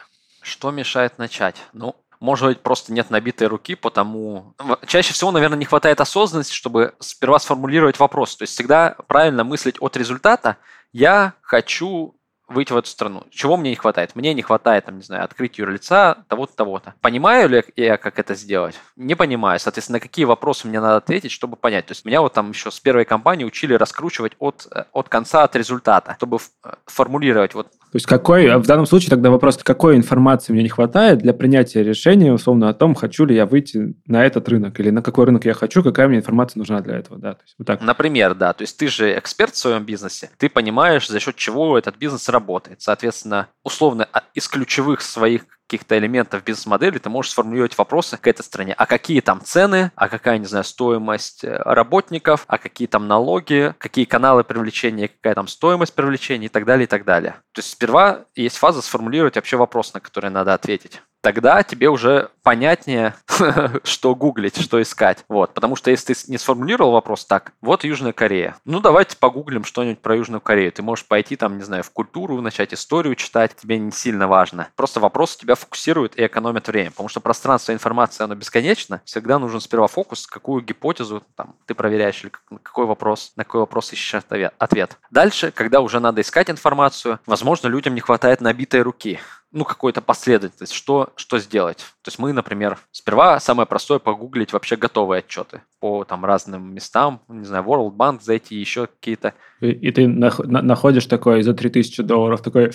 Что мешает начать? Ну, может быть, просто нет набитой руки, потому... Чаще всего, наверное, не хватает осознанности, чтобы сперва сформулировать вопрос. То есть всегда правильно мыслить от результата. Я хочу выйти в эту страну. Чего мне не хватает? Мне не хватает, там, не знаю, открыть юрлица, того-то, того-то. Понимаю ли я, как это сделать? Не понимаю. Соответственно, на какие вопросы мне надо ответить, чтобы понять. То есть меня вот там еще с первой компании учили раскручивать от, э, от конца, от результата, чтобы э, формулировать вот то есть какой, в данном случае тогда вопрос, какой информации мне не хватает для принятия решения, условно, о том, хочу ли я выйти на этот рынок, или на какой рынок я хочу, какая мне информация нужна для этого, да. То есть, вот так. Например, да, то есть ты же эксперт в своем бизнесе, ты понимаешь, за счет чего этот бизнес работает. Соответственно, условно, а, из ключевых своих каких-то элементов бизнес-модели ты можешь сформулировать вопросы к этой стране. А какие там цены, а какая, не знаю, стоимость э, работников, а какие там налоги, какие каналы привлечения, какая там стоимость привлечения? И так далее, и так далее. То есть сперва есть фаза сформулировать вообще вопрос, на который надо ответить тогда тебе уже понятнее, *laughs* что гуглить, что искать. Вот. Потому что если ты не сформулировал вопрос так, вот Южная Корея. Ну, давайте погуглим что-нибудь про Южную Корею. Ты можешь пойти там, не знаю, в культуру, начать историю читать. Тебе не сильно важно. Просто вопрос тебя фокусирует и экономит время. Потому что пространство информации, оно бесконечно. Всегда нужен сперва фокус, какую гипотезу там, ты проверяешь или какой вопрос, на какой вопрос ищешь ответ. Дальше, когда уже надо искать информацию, возможно, людям не хватает набитой руки ну, какой-то последовательность, что, что сделать. То есть мы, например, сперва самое простое погуглить вообще готовые отчеты по там разным местам, не знаю, World Bank зайти, еще какие-то. И, и ты находишь такой за 3000 долларов, такой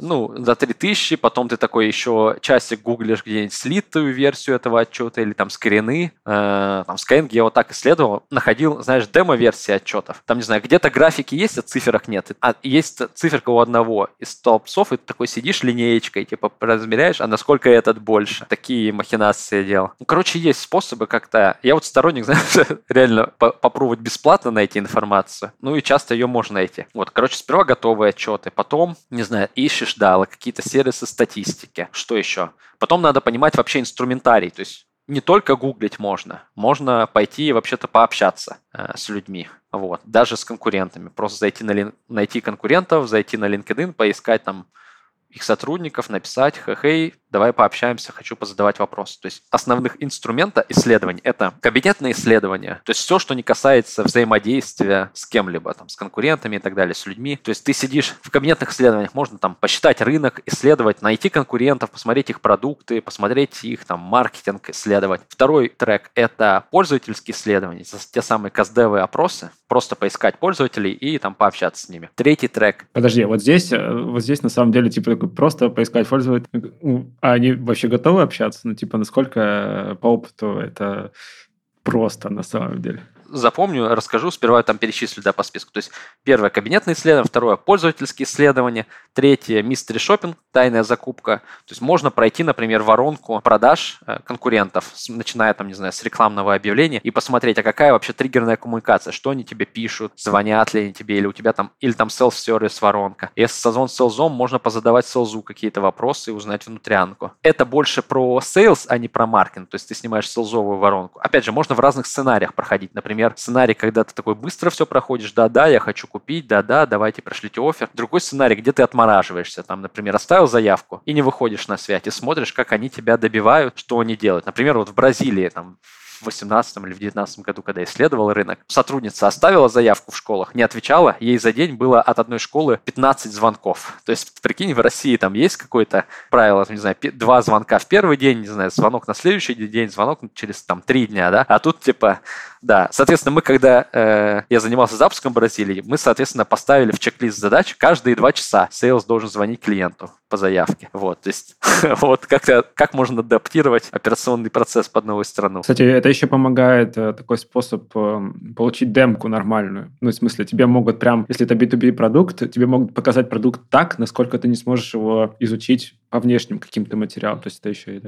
ну, за 3000, потом ты такой еще часик гуглишь где-нибудь слитую версию этого отчета или там скрины. Э, там Skyeng я вот так исследовал, находил, знаешь, демо-версии отчетов. Там, не знаю, где-то графики есть, а циферок нет. А есть циферка у одного из столбцов, и ты такой сидишь линеечкой, типа, размеряешь, а насколько этот больше. Такие махинации делал. Ну, короче, есть способы как-то... Я вот сторонник, *laughs* знаешь, реально попробовать бесплатно найти информацию. Ну и часто ее можно найти. Вот, короче, сперва готовые отчеты, потом, не знаю, ищешь, да, какие-то сервисы статистики. Что еще? Потом надо понимать вообще инструментарий, то есть не только гуглить можно, можно пойти и вообще-то пообщаться э, с людьми, вот, даже с конкурентами. Просто зайти на лин... найти конкурентов, зайти на LinkedIn, поискать там их сотрудников, написать, хей, давай пообщаемся, хочу позадавать вопрос. То есть основных инструмента исследований – это кабинетные исследования, то есть все, что не касается взаимодействия с кем-либо, там, с конкурентами и так далее, с людьми. То есть ты сидишь в кабинетных исследованиях, можно там посчитать рынок, исследовать, найти конкурентов, посмотреть их продукты, посмотреть их там маркетинг, исследовать. Второй трек – это пользовательские исследования, те самые каздевые опросы, просто поискать пользователей и там пообщаться с ними. Третий трек. Подожди, вот здесь, э, вот здесь на самом деле типа просто поискать пользователей. Ну, а они вообще готовы общаться? Ну, типа, насколько по опыту это просто на самом деле? Запомню, расскажу, сперва там перечислю да, по списку. То есть первое – кабинетное исследование, второе – пользовательские исследования, третье – мистери шопинг, тайная закупка. То есть можно пройти, например, воронку продаж э, конкурентов, начиная там, не знаю, с рекламного объявления и посмотреть, а какая вообще триггерная коммуникация, что они тебе пишут, звонят ли они тебе, или у тебя там, или там self-service воронка. Если созвон с селзом, можно позадавать селзу какие-то вопросы и узнать внутрянку. Это больше про sales, а не про маркетинг. То есть ты снимаешь селзовую воронку. Опять же, можно в разных сценариях проходить. Например, сценарий, когда ты такой быстро все проходишь, да-да, я хочу купить, да-да, давайте пришлите офер. Другой сценарий, где ты отмораживаешься, там, например, оставил заявку и не выходишь на связь, и смотришь, как они тебя добивают, что они делают. Например, вот в Бразилии, там, в 2018 или в 2019 году, когда исследовал рынок, сотрудница оставила заявку в школах, не отвечала, ей за день было от одной школы 15 звонков. То есть, прикинь, в России там есть какое-то правило, не знаю, два звонка в первый день, не знаю, звонок на следующий день, звонок через там три дня, да, а тут типа да, соответственно, мы, когда э, я занимался запуском Бразилии, мы, соответственно, поставили в чек-лист задач каждые два часа sales должен звонить клиенту по заявке. Вот, то есть, *laughs* вот как, как можно адаптировать операционный процесс под новую страну. Кстати, это еще помогает э, такой способ э, получить демку нормальную. Ну, в смысле, тебе могут прям, если это B2B продукт, тебе могут показать продукт так, насколько ты не сможешь его изучить по внешним каким-то материалам. То есть это еще и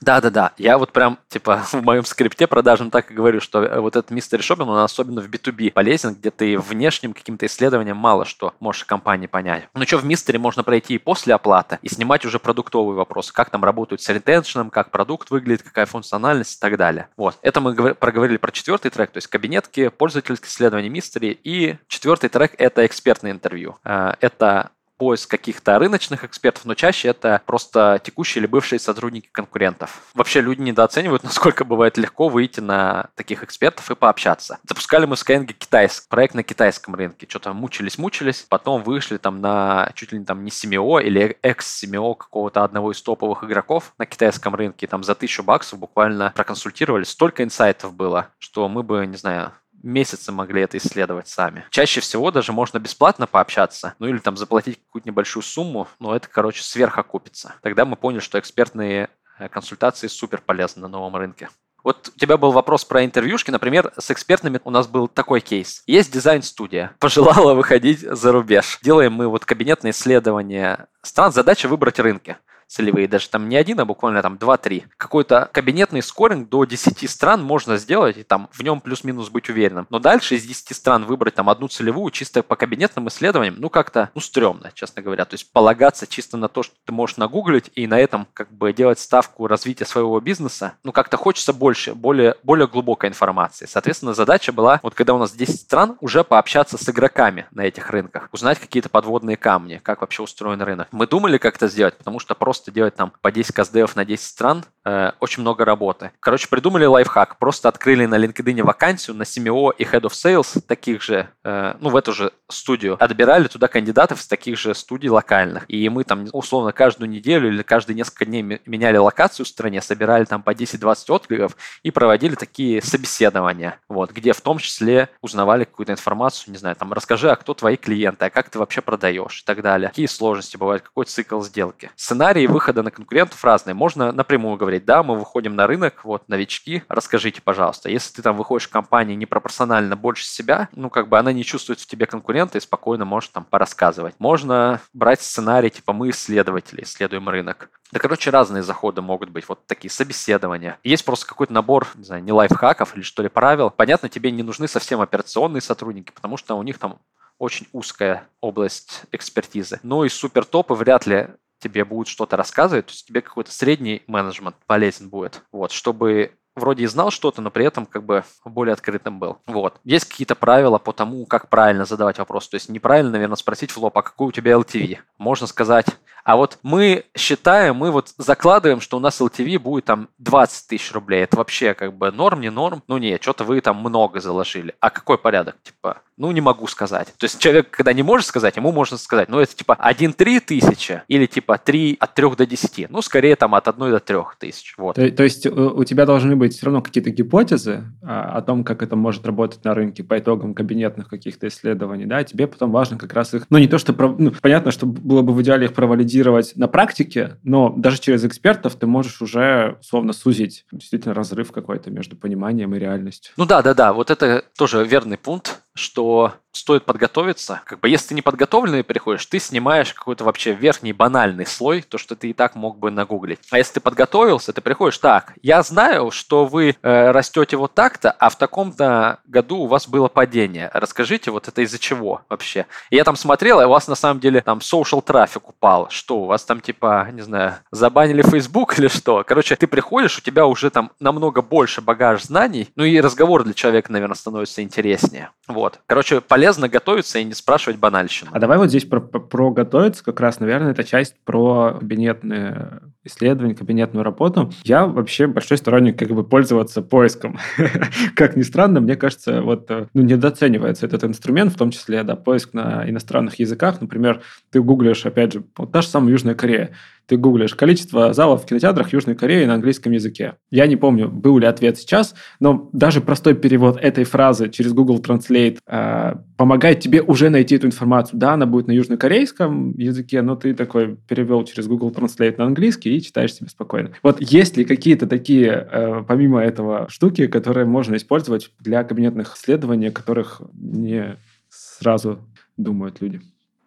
да-да-да. Я вот прям, типа, *laughs* в моем скрипте продажам так и говорю, что э, вот этот мистер шопинг, он особенно в B2B полезен, где ты внешним каким-то исследованием мало что можешь компании понять. Ну что, в мистере можно пройти и после оплаты, и снимать уже продуктовые вопросы, как там работают с ретеншеном, как продукт выглядит, какая функциональность и так далее. Вот. Это мы проговорили про четвертый трек, то есть кабинетки, пользовательские исследования мистери. И четвертый трек – это экспертное интервью. Э, это поиск каких-то рыночных экспертов, но чаще это просто текущие или бывшие сотрудники конкурентов. Вообще люди недооценивают, *laughs* насколько бывает легко выйти на таких экспертов и пообщаться. Запускали мы в Skyeng китайск, проект на китайском рынке. Что-то мучились-мучились, потом вышли там на чуть ли не там не семио или экс-семио какого-то одного из топовых игроков на китайском рынке. Там за тысячу баксов буквально проконсультировали. Столько инсайтов было, что мы бы, не знаю, месяцы могли это исследовать сами. Чаще всего даже можно бесплатно пообщаться, ну или там заплатить какую-то небольшую сумму, но это, короче, сверхокупится. Тогда мы поняли, что экспертные э, консультации супер полезны на новом рынке. Вот у тебя был вопрос про интервьюшки. Например, с экспертными у нас был такой кейс. Есть дизайн-студия, пожелала выходить за рубеж. Делаем мы вот кабинетное исследование стран. Задача выбрать рынки целевые, даже там не один, а буквально там 2-3. Какой-то кабинетный скоринг до 10 стран можно сделать, и там в нем плюс-минус быть уверенным. Но дальше из 10 стран выбрать там одну целевую чисто по кабинетным исследованиям, ну как-то, ну стрёмно, честно говоря. То есть полагаться чисто на то, что ты можешь нагуглить и на этом как бы делать ставку развития своего бизнеса, ну как-то хочется больше, более, более глубокой информации. Соответственно, задача была, вот когда у нас 10 стран, уже пообщаться с игроками на этих рынках, узнать какие-то подводные камни, как вообще устроен рынок. Мы думали, как это сделать, потому что просто просто делать там по 10 каздевов на 10 стран, э, очень много работы. Короче, придумали лайфхак. Просто открыли на LinkedIn вакансию на CMO и Head of Sales таких же, э, ну, в эту же студию. Отбирали туда кандидатов из таких же студий локальных. И мы там, условно, каждую неделю или каждые несколько дней меняли локацию в стране, собирали там по 10-20 откликов и проводили такие собеседования, вот, где в том числе узнавали какую-то информацию, не знаю, там, расскажи, а кто твои клиенты, а как ты вообще продаешь и так далее. Какие сложности бывают, какой цикл сделки. Сценарий выхода на конкурентов разные. Можно напрямую говорить, да, мы выходим на рынок, вот, новички, расскажите, пожалуйста. Если ты там выходишь в компании непропорционально больше себя, ну, как бы она не чувствует в тебе конкурента и спокойно можешь там порассказывать. Можно брать сценарий, типа мы исследователи, исследуем рынок. Да, короче, разные заходы могут быть, вот такие собеседования. Есть просто какой-то набор, не знаю, не лайфхаков или что ли правил. Понятно, тебе не нужны совсем операционные сотрудники, потому что у них там очень узкая область экспертизы. Ну и супер топы вряд ли тебе будут что-то рассказывать, то есть тебе какой-то средний менеджмент полезен будет, вот, чтобы вроде и знал что-то, но при этом как бы более открытым был. Вот. Есть какие-то правила по тому, как правильно задавать вопрос. То есть неправильно, наверное, спросить в лоб, а какой у тебя LTV? Можно сказать, а вот мы считаем, мы вот закладываем, что у нас LTV будет там 20 тысяч рублей. Это вообще как бы норм, не норм? Ну нет, что-то вы там много заложили. А какой порядок? Типа, ну, не могу сказать. То есть человек, когда не может сказать, ему можно сказать, ну, это типа 1-3 тысячи или типа 3 от 3 до 10. Ну, скорее там от 1 до 3 тысяч. Вот. То, то есть у, тебя должны быть все равно какие-то гипотезы а, о том, как это может работать на рынке по итогам кабинетных каких-то исследований, да, тебе потом важно как раз их, ну, не то, что, ну, понятно, что было бы в идеале их провалидировать анализировать на практике, но даже через экспертов ты можешь уже условно сузить действительно разрыв какой-то между пониманием и реальностью. Ну да, да, да, вот это тоже верный пункт, что стоит подготовиться. Как бы если ты не подготовленный приходишь, ты снимаешь какой-то вообще верхний банальный слой, то, что ты и так мог бы нагуглить. А если ты подготовился, ты приходишь, так, я знаю, что вы э, растете вот так-то, а в таком-то году у вас было падение. Расскажите, вот это из-за чего вообще? И я там смотрел, и у вас на самом деле там social трафик упал. Что, у вас там типа, не знаю, забанили Facebook или что? Короче, ты приходишь, у тебя уже там намного больше багаж знаний, ну и разговор для человека, наверное, становится интереснее. Вот. Короче, полезно готовиться и не спрашивать банальщину. А давай вот здесь про, про готовиться как раз, наверное, это часть про кабинетные исследования, кабинетную работу. Я вообще большой сторонник как бы пользоваться поиском. *laughs* как ни странно, мне кажется, вот ну, недооценивается этот инструмент, в том числе, да, поиск на иностранных языках. Например, ты гуглишь, опять же, вот та же самая Южная Корея ты гуглишь количество залов в кинотеатрах Южной Кореи на английском языке. Я не помню, был ли ответ сейчас, но даже простой перевод этой фразы через Google Translate э, помогает тебе уже найти эту информацию. Да, она будет на южнокорейском языке, но ты такой перевел через Google Translate на английский и читаешь себе спокойно. Вот есть ли какие-то такие, э, помимо этого, штуки, которые можно использовать для кабинетных исследований, о которых не сразу думают люди?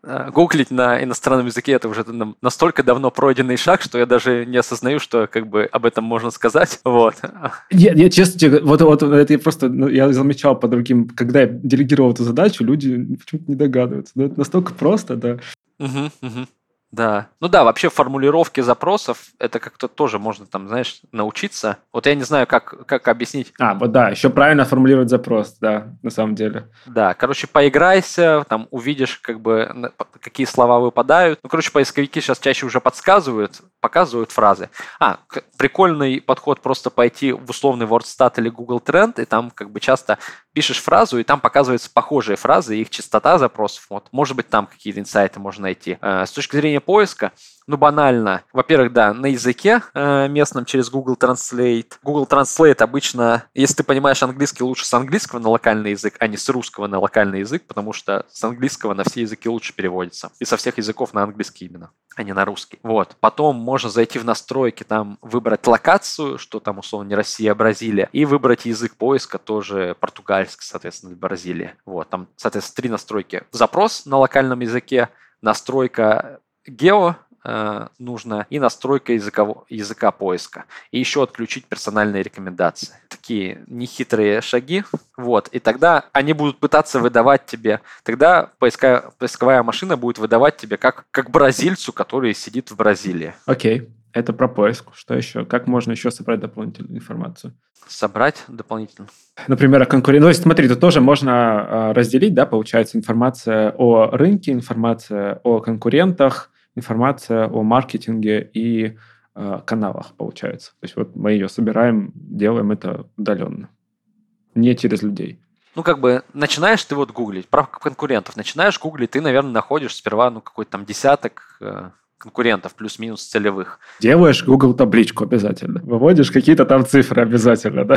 Э, гуглить на иностранном языке это уже настолько давно пройденный шаг, что я даже не осознаю, что как бы об этом можно сказать. *laughs* Вот. Я, я честно вот, вот это я просто ну, я замечал по другим, когда я делегировал эту задачу, люди почему-то не догадываются. Но это настолько просто, да. Угу, угу. Да. Ну да, вообще формулировки запросов, это как-то тоже можно там, знаешь, научиться. Вот я не знаю, как, как объяснить. А, вот да, еще правильно формулировать запрос, да, на самом деле. Да, короче, поиграйся, там увидишь, как бы, какие слова выпадают. Ну, короче, поисковики сейчас чаще уже подсказывают, показывают фразы. А, прикольный подход просто пойти в условный WordStat или Google Trend, и там как бы часто пишешь фразу, и там показываются похожие фразы, их частота запросов. Вот, может быть, там какие-то инсайты можно найти. Э, с точки зрения поиска, ну, банально. Во-первых, да, на языке э, местном через Google Translate. Google Translate обычно, если ты понимаешь английский, лучше с английского на локальный язык, а не с русского на локальный язык, потому что с английского на все языки лучше переводится. И со всех языков на английский именно, а не на русский. Вот. Потом можно зайти в настройки, там выбрать локацию, что там условно не Россия, а Бразилия, и выбрать язык поиска тоже португальский, соответственно, Бразилия. Вот. Там, соответственно, три настройки. Запрос на локальном языке, настройка гео, э, нужно и настройка языкового, языка поиска. И еще отключить персональные рекомендации. Такие нехитрые шаги. Вот. И тогда они будут пытаться выдавать тебе. Тогда поиска, поисковая машина будет выдавать тебе как, как бразильцу, который сидит в Бразилии. Окей. Okay. Это про поиск. Что еще? Как можно еще собрать дополнительную информацию? Собрать дополнительно. Например, о конкуренции. Ну, смотри, тут тоже можно а, разделить, да, получается, информация о рынке, информация о конкурентах, информация о маркетинге и э, каналах, получается. То есть вот мы ее собираем, делаем это удаленно, не через людей. Ну, как бы, начинаешь ты вот гуглить про конкурентов, начинаешь гуглить, ты, наверное, находишь сперва, ну, какой-то там десяток э, конкурентов, плюс-минус целевых. Делаешь Google табличку обязательно. Выводишь какие-то там цифры обязательно, да?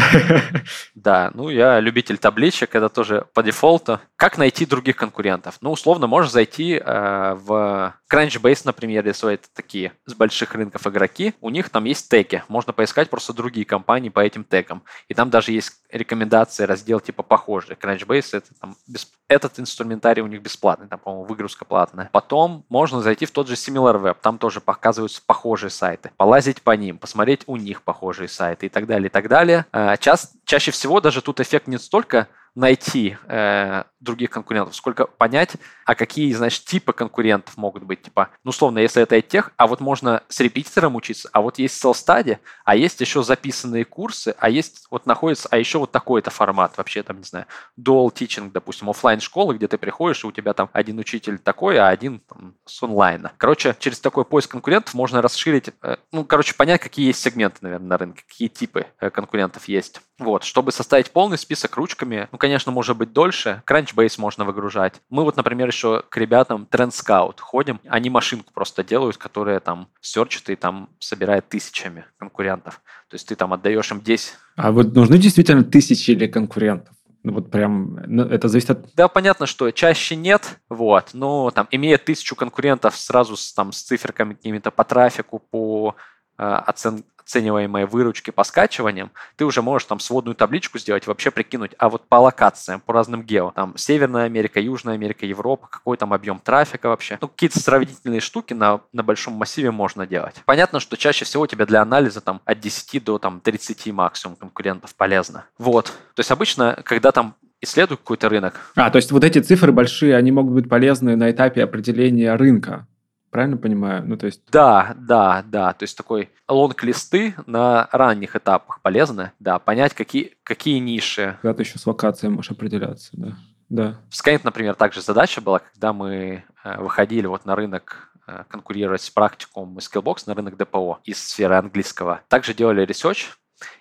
Да, ну я любитель табличек, это тоже по дефолту. Как найти других конкурентов? Ну, условно, можешь зайти э, в Crunchbase, например, если это такие с больших рынков игроки, у них там есть теги. Можно поискать просто другие компании по этим тегам. И там даже есть рекомендации, раздел типа похожий. Crunchbase это там без... этот инструментарий у них бесплатный, там, по-моему, выгрузка платная. Потом можно зайти в тот же SimilarWeb, там тоже показываются похожие сайты. Полазить по ним, посмотреть у них похожие сайты и так далее, и так далее. А, час, чаще всего даже тут эффект не столько найти э, других конкурентов, сколько понять, а какие, значит, типы конкурентов могут быть. Типа, ну, условно, если это тех, а вот можно с репетитором учиться, а вот есть селстади, а есть еще записанные курсы, а есть вот находится, а еще вот такой-то формат, вообще там, не знаю, dual teaching, допустим, офлайн школы, где ты приходишь, и у тебя там один учитель такой, а один там, с онлайна. Короче, через такой поиск конкурентов можно расширить, э, ну, короче, понять, какие есть сегменты, наверное, на рынке, какие типы э, конкурентов есть. Вот, чтобы составить полный список ручками, ну, конечно, может быть дольше, Crunchbase можно выгружать. Мы вот, например, еще к ребятам Trend Scout ходим, они машинку просто делают, которая там серчит и там собирает тысячами конкурентов. То есть ты там отдаешь им 10. А вот нужны действительно тысячи или конкурентов? Ну, вот прям, ну, это зависит от... Да, понятно, что чаще нет, вот, но там, имея тысячу конкурентов сразу с, там, с циферками какими-то по трафику, по оцен оцениваемой выручки по скачиваниям, ты уже можешь там сводную табличку сделать, вообще прикинуть, а вот по локациям, по разным гео, там Северная Америка, Южная Америка, Европа, какой там объем трафика вообще. Ну, какие-то сравнительные штуки на, на большом массиве можно делать. Понятно, что чаще всего тебе для анализа там от 10 до там 30 максимум конкурентов полезно. Вот. То есть обычно, когда там исследую какой-то рынок. А, то есть вот эти цифры большие, они могут быть полезны на этапе определения рынка. Правильно понимаю? Ну, то есть... Да, да, да. То есть такой лонг-листы на ранних этапах полезны. Да, понять, какие, какие ниши. Когда ты еще с локацией можешь определяться, да. Да. В Skyeng, например, также задача была, когда мы э, выходили вот на рынок э, конкурировать с практикум и Skillbox на рынок ДПО из сферы английского. Также делали research,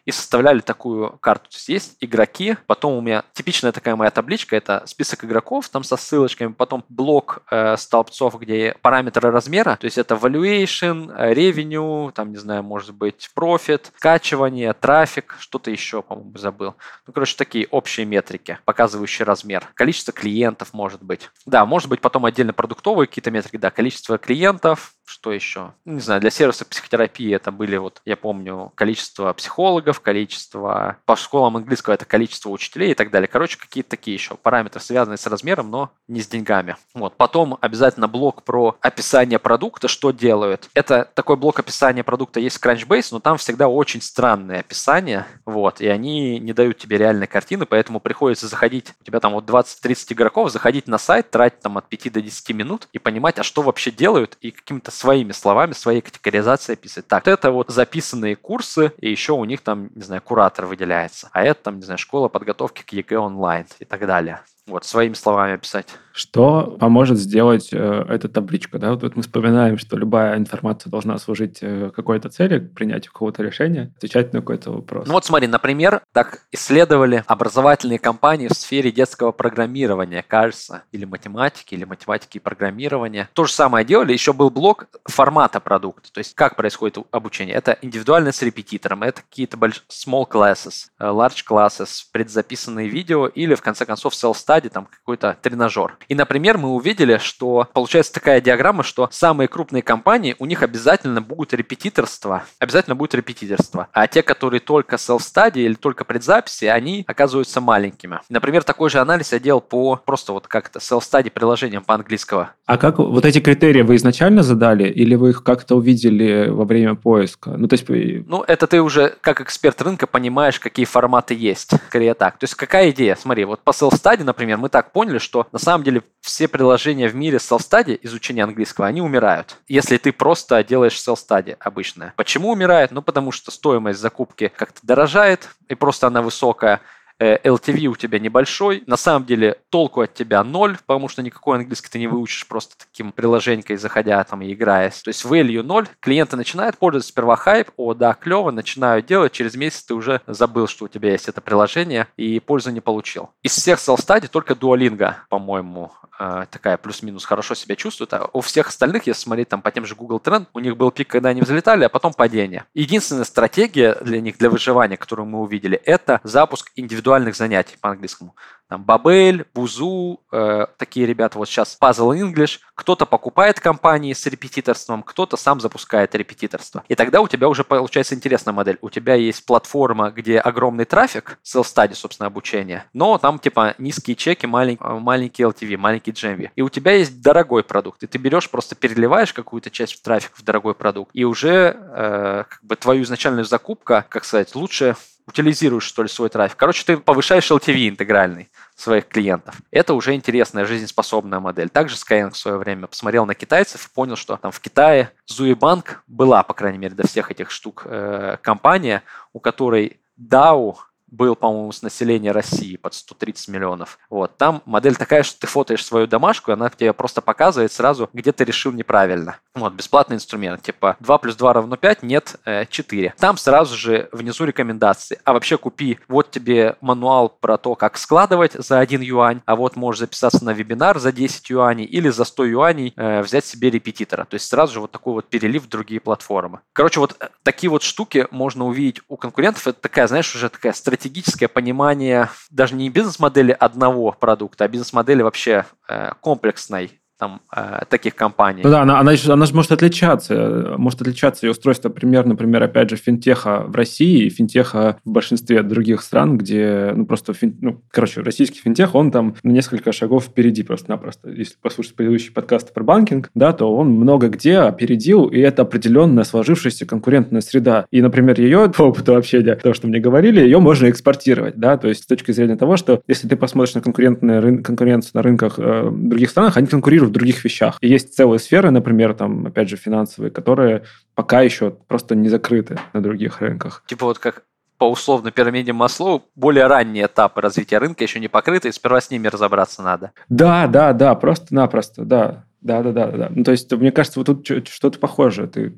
и составляли такую карту. То есть есть игроки, потом у меня типичная такая моя табличка, это список игроков там со ссылочками, потом блок э, столбцов, где параметры размера, то есть это valuation, э, revenue, там, не знаю, может быть, profit, скачивание, трафик, что-то еще, по-моему, забыл. Ну, короче, такие общие метрики, показывающие размер. Количество клиентов, может быть. Да, может быть, потом отдельно продуктовые какие-то метрики, да, количество клиентов, что еще? Не знаю, для сервиса психотерапии это были, вот я помню, количество психологов, количество... По школам английского это количество учителей и так далее. Короче, какие-то такие еще параметры, связанные с размером, но не с деньгами. Вот. Потом обязательно блок про описание продукта, что делают. Это такой блок описания продукта есть в Crunchbase, но там всегда очень странные описания, вот, и они не дают тебе реальной картины, поэтому приходится заходить, у тебя там вот 20-30 игроков, заходить на сайт, тратить там от 5 до 10 минут и понимать, а что вообще делают, и каким-то своими словами, своей категоризацией описывать. Так, это вот записанные курсы, и еще у них там, не знаю, куратор выделяется. А это там, не знаю, школа подготовки к ЕГЭ онлайн и так далее. Вот, своими словами описать. Что поможет сделать э, эта табличка? Да? Вот, вот мы вспоминаем, что любая информация должна служить э, какой-то цели, принятию какого-то решения, отвечать на какой-то вопрос. Ну вот смотри, например, так исследовали образовательные компании в сфере детского программирования, кажется, или математики, или математики и программирования. То же самое делали, еще был блок формата продукта, то есть как происходит обучение. Это индивидуально с репетитором, это какие-то больш... small classes, э, large classes, предзаписанные видео или, в конце концов, self-study, там какой-то тренажер. И, например, мы увидели, что получается такая диаграмма, что самые крупные компании, у них обязательно будет репетиторство, обязательно будет репетиторство. А те, которые только self-study или только предзаписи, они оказываются маленькими. Например, такой же анализ я делал по просто вот как-то self-study приложениям по английского. А как вот эти критерии вы изначально задали или вы их как-то увидели во время поиска? Ну, то есть... Ну, это ты уже как эксперт рынка понимаешь, какие форматы есть. Скорее так. То есть какая идея? Смотри, вот по self-study, например, мы так поняли, что на самом деле все приложения в мире self-study, изучения английского, они умирают. Если ты просто делаешь self-study обычное. Почему умирает? Ну, потому что стоимость закупки как-то дорожает, и просто она высокая. LTV э, у тебя небольшой, на самом деле толку от тебя ноль, потому что никакой английский ты не выучишь просто таким приложенькой, заходя там и играясь. То есть value ноль, клиенты начинают пользоваться сперва хайп, о, да, клево, начинают делать, через месяц ты уже забыл, что у тебя есть это приложение и пользу не получил. Из всех self-study только Duolingo, по-моему, э, такая плюс-минус хорошо себя чувствует, а у всех остальных, если смотреть там по тем же Google Trend, у них был пик, когда они взлетали, а потом падение. Единственная стратегия для них, для выживания, которую мы увидели, это запуск индивидуального индивидуальных занятий по-английскому. Там Бабель, Бузу, э, такие ребята вот сейчас Puzzle English. Кто-то покупает компании с репетиторством, кто-то сам запускает репетиторство. И тогда у тебя уже получается интересная модель. У тебя есть платформа, где огромный трафик, self-study, собственно, обучение, но там типа низкие чеки, маленький, маленький LTV, маленький GMV. И у тебя есть дорогой продукт, и ты берешь, просто переливаешь какую-то часть трафика в дорогой продукт, и уже э, как бы твою изначальную закупку, как сказать, лучше утилизируешь, что ли, свой трафик. Короче, ты повышаешь LTV интегральный своих клиентов. Это уже интересная, жизнеспособная модель. Также Skyeng в свое время посмотрел на китайцев и понял, что там в Китае Зуибанк была, по крайней мере, до всех этих штук э, компания, у которой DAO был, по-моему, с населения России под 130 миллионов. Вот. Там модель такая, что ты фотоешь свою домашку, и она тебе просто показывает сразу, где ты решил неправильно. Вот, бесплатный инструмент. Типа 2 плюс 2 равно 5, нет, 4. Э, Там сразу же внизу рекомендации. А вообще купи, вот тебе мануал про то, как складывать за 1 юань, а вот можешь записаться на вебинар за 10 юаней или за 100 юаней э, взять себе репетитора. То есть сразу же вот такой вот перелив в другие платформы. Короче, вот э, такие вот штуки можно увидеть у конкурентов. Это такая, знаешь, уже такая стратегическое понимание даже не бизнес-модели одного продукта, а бизнес-модели вообще э, комплексной там, э, таких компаний. Ну да, она, она, она же может отличаться. Может отличаться ее устройство, пример, например, опять же, финтеха в России и финтеха в большинстве других стран, где, ну, просто, фин, ну, короче, российский финтех, он там на несколько шагов впереди просто-напросто. Если послушать предыдущий подкаст про банкинг, да, то он много где опередил, и это определенная сложившаяся конкурентная среда. И, например, ее *laughs* по опыту общения, то, что мне говорили, ее можно экспортировать, да, то есть с точки зрения того, что если ты посмотришь на конкурентные рын, конкуренцию на рынках э, других странах, они конкурируют в других вещах. И есть целые сферы, например, там, опять же, финансовые, которые пока еще просто не закрыты на других рынках. Типа вот как по условной пирамиде Маслоу более ранние этапы развития рынка еще не покрыты, и сперва с ними разобраться надо. Да, да, да, просто-напросто, да. Да, да, да, да. Ну, то есть, мне кажется, вот тут что-то похожее ты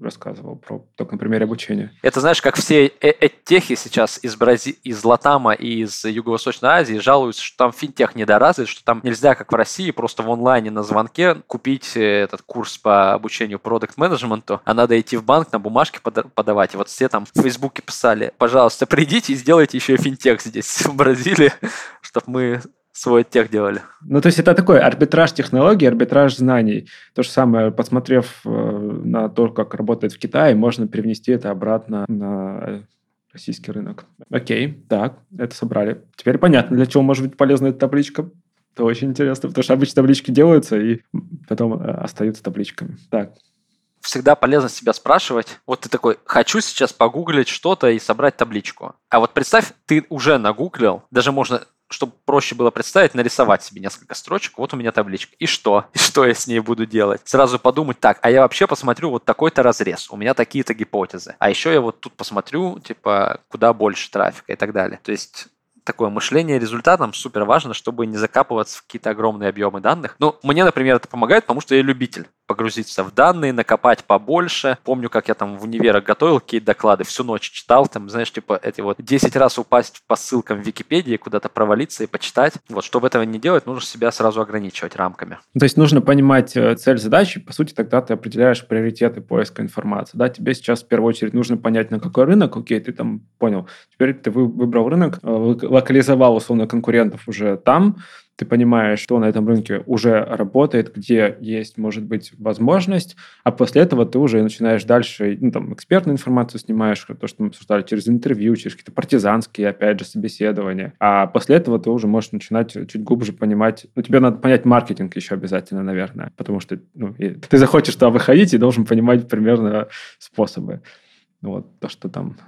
рассказывал про только на примере обучения. Это знаешь, как все э техи сейчас из, Брази... из Латама и из Юго-Восточной Азии жалуются, что там финтех недоразвит, что там нельзя, как в России, просто в онлайне на звонке купить э, этот курс по обучению продукт менеджменту а надо идти в банк на бумажке подавать. И вот все там в Фейсбуке писали, пожалуйста, придите и сделайте еще и финтех здесь, *laughs* в Бразилии, чтобы мы свой тех делали. Ну, то есть это такой арбитраж технологий, арбитраж знаний. То же самое, посмотрев э, на то, как работает в Китае, можно привнести это обратно на российский рынок. Окей, так, это собрали. Теперь понятно, для чего может быть полезна эта табличка. Это очень интересно, потому что обычно таблички делаются и потом э, остаются табличками. Так, всегда полезно себя спрашивать. Вот ты такой, хочу сейчас погуглить что-то и собрать табличку. А вот представь, ты уже нагуглил, даже можно чтобы проще было представить, нарисовать себе несколько строчек. Вот у меня табличка. И что? *laughs* И что я с ней буду делать? Сразу подумать, так, а я вообще посмотрю вот такой-то разрез. У меня такие-то гипотезы. А еще я вот тут посмотрю, типа, куда больше трафика и так далее. То есть такое мышление результатом супер важно, чтобы не закапываться в какие-то огромные объемы данных. Ну, мне, например, это помогает, потому что я любитель погрузиться в данные, накопать побольше. Помню, как я там в универах готовил какие-то доклады, всю ночь читал, там, знаешь, типа эти вот 10 раз упасть по ссылкам в Википедии, куда-то провалиться и почитать. Вот, чтобы этого не делать, нужно себя сразу ограничивать рамками. То есть нужно понимать э, цель задачи, по сути, тогда ты определяешь приоритеты поиска информации. Да, тебе сейчас в первую очередь нужно понять, на какой рынок, окей, ты там понял. Теперь ты выбрал рынок, э, локализовал условно конкурентов уже там, ты понимаешь, что на этом рынке уже работает, где есть, может быть, возможность, а после этого ты уже начинаешь дальше, ну, там, экспертную информацию снимаешь, то, что мы обсуждали, через интервью, через какие-то партизанские, опять же, собеседования. А после этого ты уже можешь начинать чуть глубже понимать, ну, тебе надо понять маркетинг еще обязательно, наверное, потому что ну, ты захочешь туда выходить и должен понимать примерно способы. Вот, то, что там.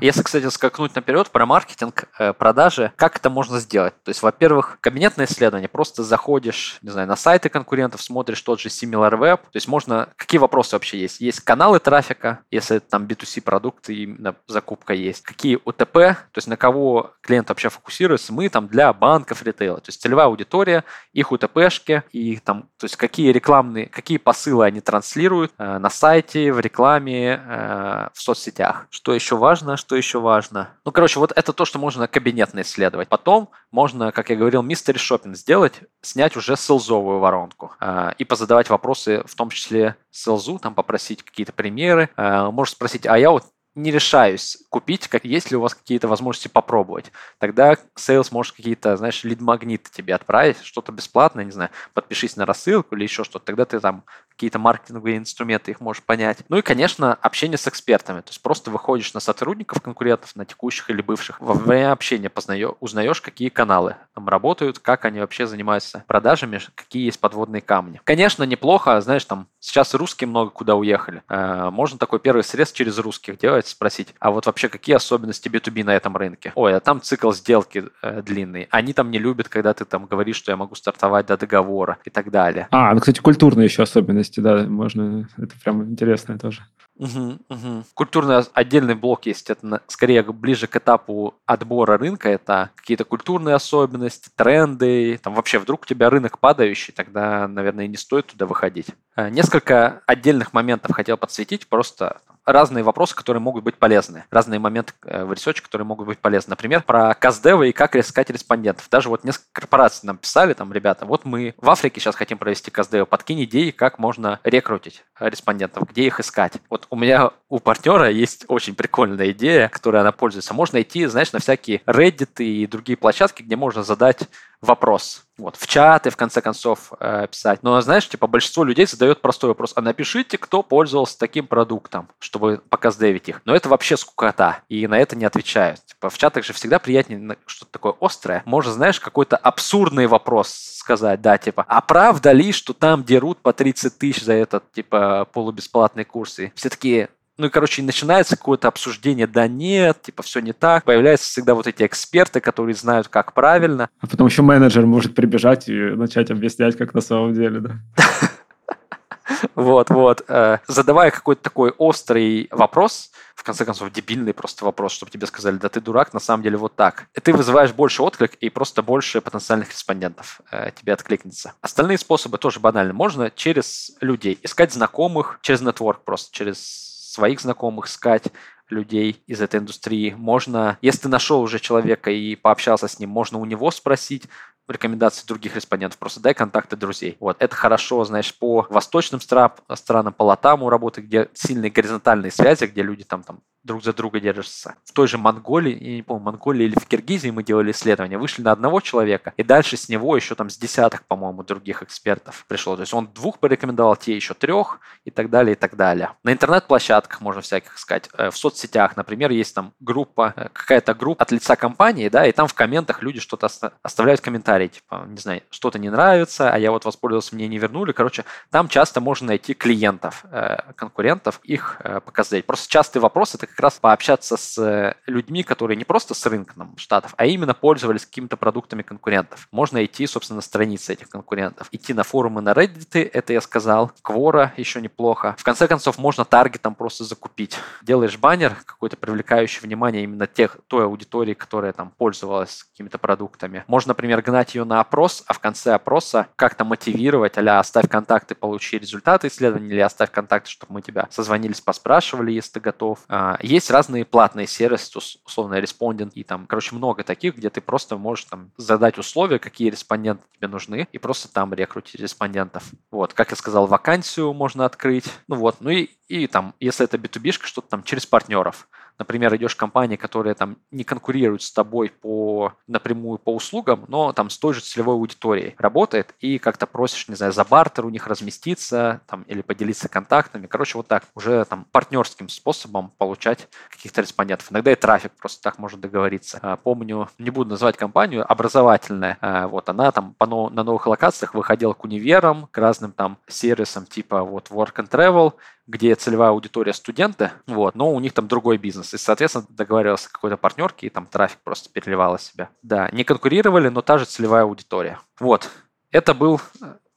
Если, кстати, скакнуть наперед про маркетинг, э, продажи, как это можно сделать? То есть, во-первых, кабинетное исследование. Просто заходишь, не знаю, на сайты конкурентов, смотришь тот же SimilarWeb. То есть, можно... Какие вопросы вообще есть? Есть каналы трафика, если там B2C продукты, именно закупка есть. Какие УТП, то есть, на кого клиент вообще фокусируется? Мы там для банков, ритейла. То есть, целевая аудитория, их УТПшки, и там, то есть, какие рекламные, какие посылы они транслируют э, на сайте, в рекламе, э, в соцсетях. Что еще важно? Важно, что еще важно. Ну, короче, вот это то, что можно кабинетно исследовать. Потом можно, как я говорил, мистери шопинг сделать, снять уже селзовую воронку э, и позадавать вопросы, в том числе селзу, там попросить какие-то примеры. Э, можешь спросить, а я вот не решаюсь купить, как есть ли у вас какие-то возможности попробовать. Тогда Sales может какие-то, знаешь, лид-магниты тебе отправить, что-то бесплатное, не знаю, подпишись на рассылку или еще что-то. Тогда ты там какие-то маркетинговые инструменты их можешь понять. Ну и, конечно, общение с экспертами. То есть просто выходишь на сотрудников конкурентов, на текущих или бывших. Во время общения познаешь, узнаешь, какие каналы там работают, как они вообще занимаются продажами, какие есть подводные камни. Конечно, неплохо, знаешь, там сейчас русские много куда уехали. Э, можно такой первый срез через русских делать, спросить, а вот вообще какие особенности B2B на этом рынке? Ой, а там цикл сделки э, длинный. Они там не любят, когда ты там говоришь, что я могу стартовать до договора и так далее. А, ну, кстати, культурные еще особенности да, можно, это прям интересное тоже. Угу, угу. Культурный отдельный блок есть. Это скорее ближе к этапу отбора рынка. Это какие-то культурные особенности, тренды. Там вообще вдруг у тебя рынок падающий, тогда, наверное, не стоит туда выходить. Э, несколько отдельных моментов хотел подсветить. Просто разные вопросы, которые могут быть полезны, разные моменты э, в research е, которые могут быть полезны. Например, про custdev ы и как искать респондентов. Даже вот несколько корпораций нам писали, там, ребята, вот мы в Африке сейчас хотим провести custdev ы, подкинь идеи, как можно рекрутить респондентов, где их искать. Вот у меня у партнера есть очень прикольная идея, которой она пользуется. Можно идти, знаешь, на всякие Reddit и другие площадки, где можно задать вопрос. Вот, в чаты, в конце концов, э, писать. Но, знаешь, типа, большинство людей задает простой вопрос. А напишите, кто пользовался таким продуктом, чтобы по custdev ить их. Но это вообще скукота. И на это не отвечают. Типа, в чатах же всегда приятнее что-то такое острое. Можно, знаешь, какой-то абсурдный вопрос сказать. Да, типа, а правда ли, что там дерут по 30 тысяч за этот, типа, полубесплатный курс? И все такие, ну и, короче, начинается какое-то обсуждение, да нет, типа все не так. Появляются всегда вот эти эксперты, которые знают, как правильно. А потом еще менеджер может прибежать и начать объяснять, как на самом деле, да. *laughs* Вот, вот. Э, задавая какой-то такой острый вопрос, в конце концов, дебильный просто вопрос, чтобы тебе сказали, да ты дурак, на самом деле вот так. И ты вызываешь больше отклик и просто больше потенциальных респондентов э, тебе откликнется. Остальные способы тоже банальны. Можно через людей искать знакомых, через нетворк просто, через своих знакомых искать, людей из этой индустрии. Можно, если ты нашел уже человека и пообщался с ним, можно у него спросить, рекомендации других респондентов. Просто дай контакты друзей. Вот. Это хорошо, знаешь, по восточным странам, по Латаму работы, где сильные горизонтальные связи, где люди там, там друг за друга держатся. В той же Монголии, я не помню, Монголии или в Киргизии мы делали исследование, вышли на одного человека, и дальше с него еще там с десяток, по-моему, других экспертов пришло. То есть он двух порекомендовал, те еще трех, и так далее, и так далее. На интернет-площадках можно всяких искать. Э, в соцсетях, например, есть там группа, э, какая-то группа от лица компании, да, и там в комментах люди что-то оставляют комментарии типа, не знаю, что-то не нравится, а я вот воспользовался, мне не вернули. Короче, там часто можно найти клиентов, э, конкурентов, их показать. Просто частый вопрос – это как раз пообщаться с э, людьми, которые не просто с рынком штатов, а именно пользовались какими-то продуктами конкурентов. Можно идти, собственно, на страницы этих конкурентов. Идти на форумы на Reddit, это я сказал, Quora еще неплохо. В конце концов, можно таргетом просто закупить. Делаешь баннер какой-то привлекающий внимание именно тех, той аудитории, которая там пользовалась какими-то продуктами. Можно, например, гнать ее на опрос, а в конце опроса как-то мотивировать, а оставь контакты, получи результаты исследования, или оставь контакты, чтобы мы тебя созвонились, поспрашивали, если ты готов. Есть разные платные сервисы, условно, респондент, и там, короче, много таких, где ты просто можешь там задать условия, какие респонденты тебе нужны, и просто там рекрутить респондентов. Вот, как я сказал, вакансию можно открыть. Ну вот, ну и, и там, если это B2B, что-то там через партнеров например, идешь в компании, которая там не конкурирует с тобой по напрямую по услугам, но там с той же целевой аудиторией работает, и как-то просишь, не знаю, за бартер у них разместиться там, или поделиться контактами. Короче, вот так, уже там партнерским способом получать каких-то респондентов. Иногда и трафик просто так можно договориться. А, помню, не буду называть компанию, образовательная. А, вот она там по, на новых локациях выходила к универам, к разным там сервисам типа вот Work and Travel, где целевая аудитория студенты, вот, но у них там другой бизнес. И, соответственно, договаривался какой-то партнерке, и там трафик просто переливал из себя. Да, не конкурировали, но та же целевая аудитория. Вот, это был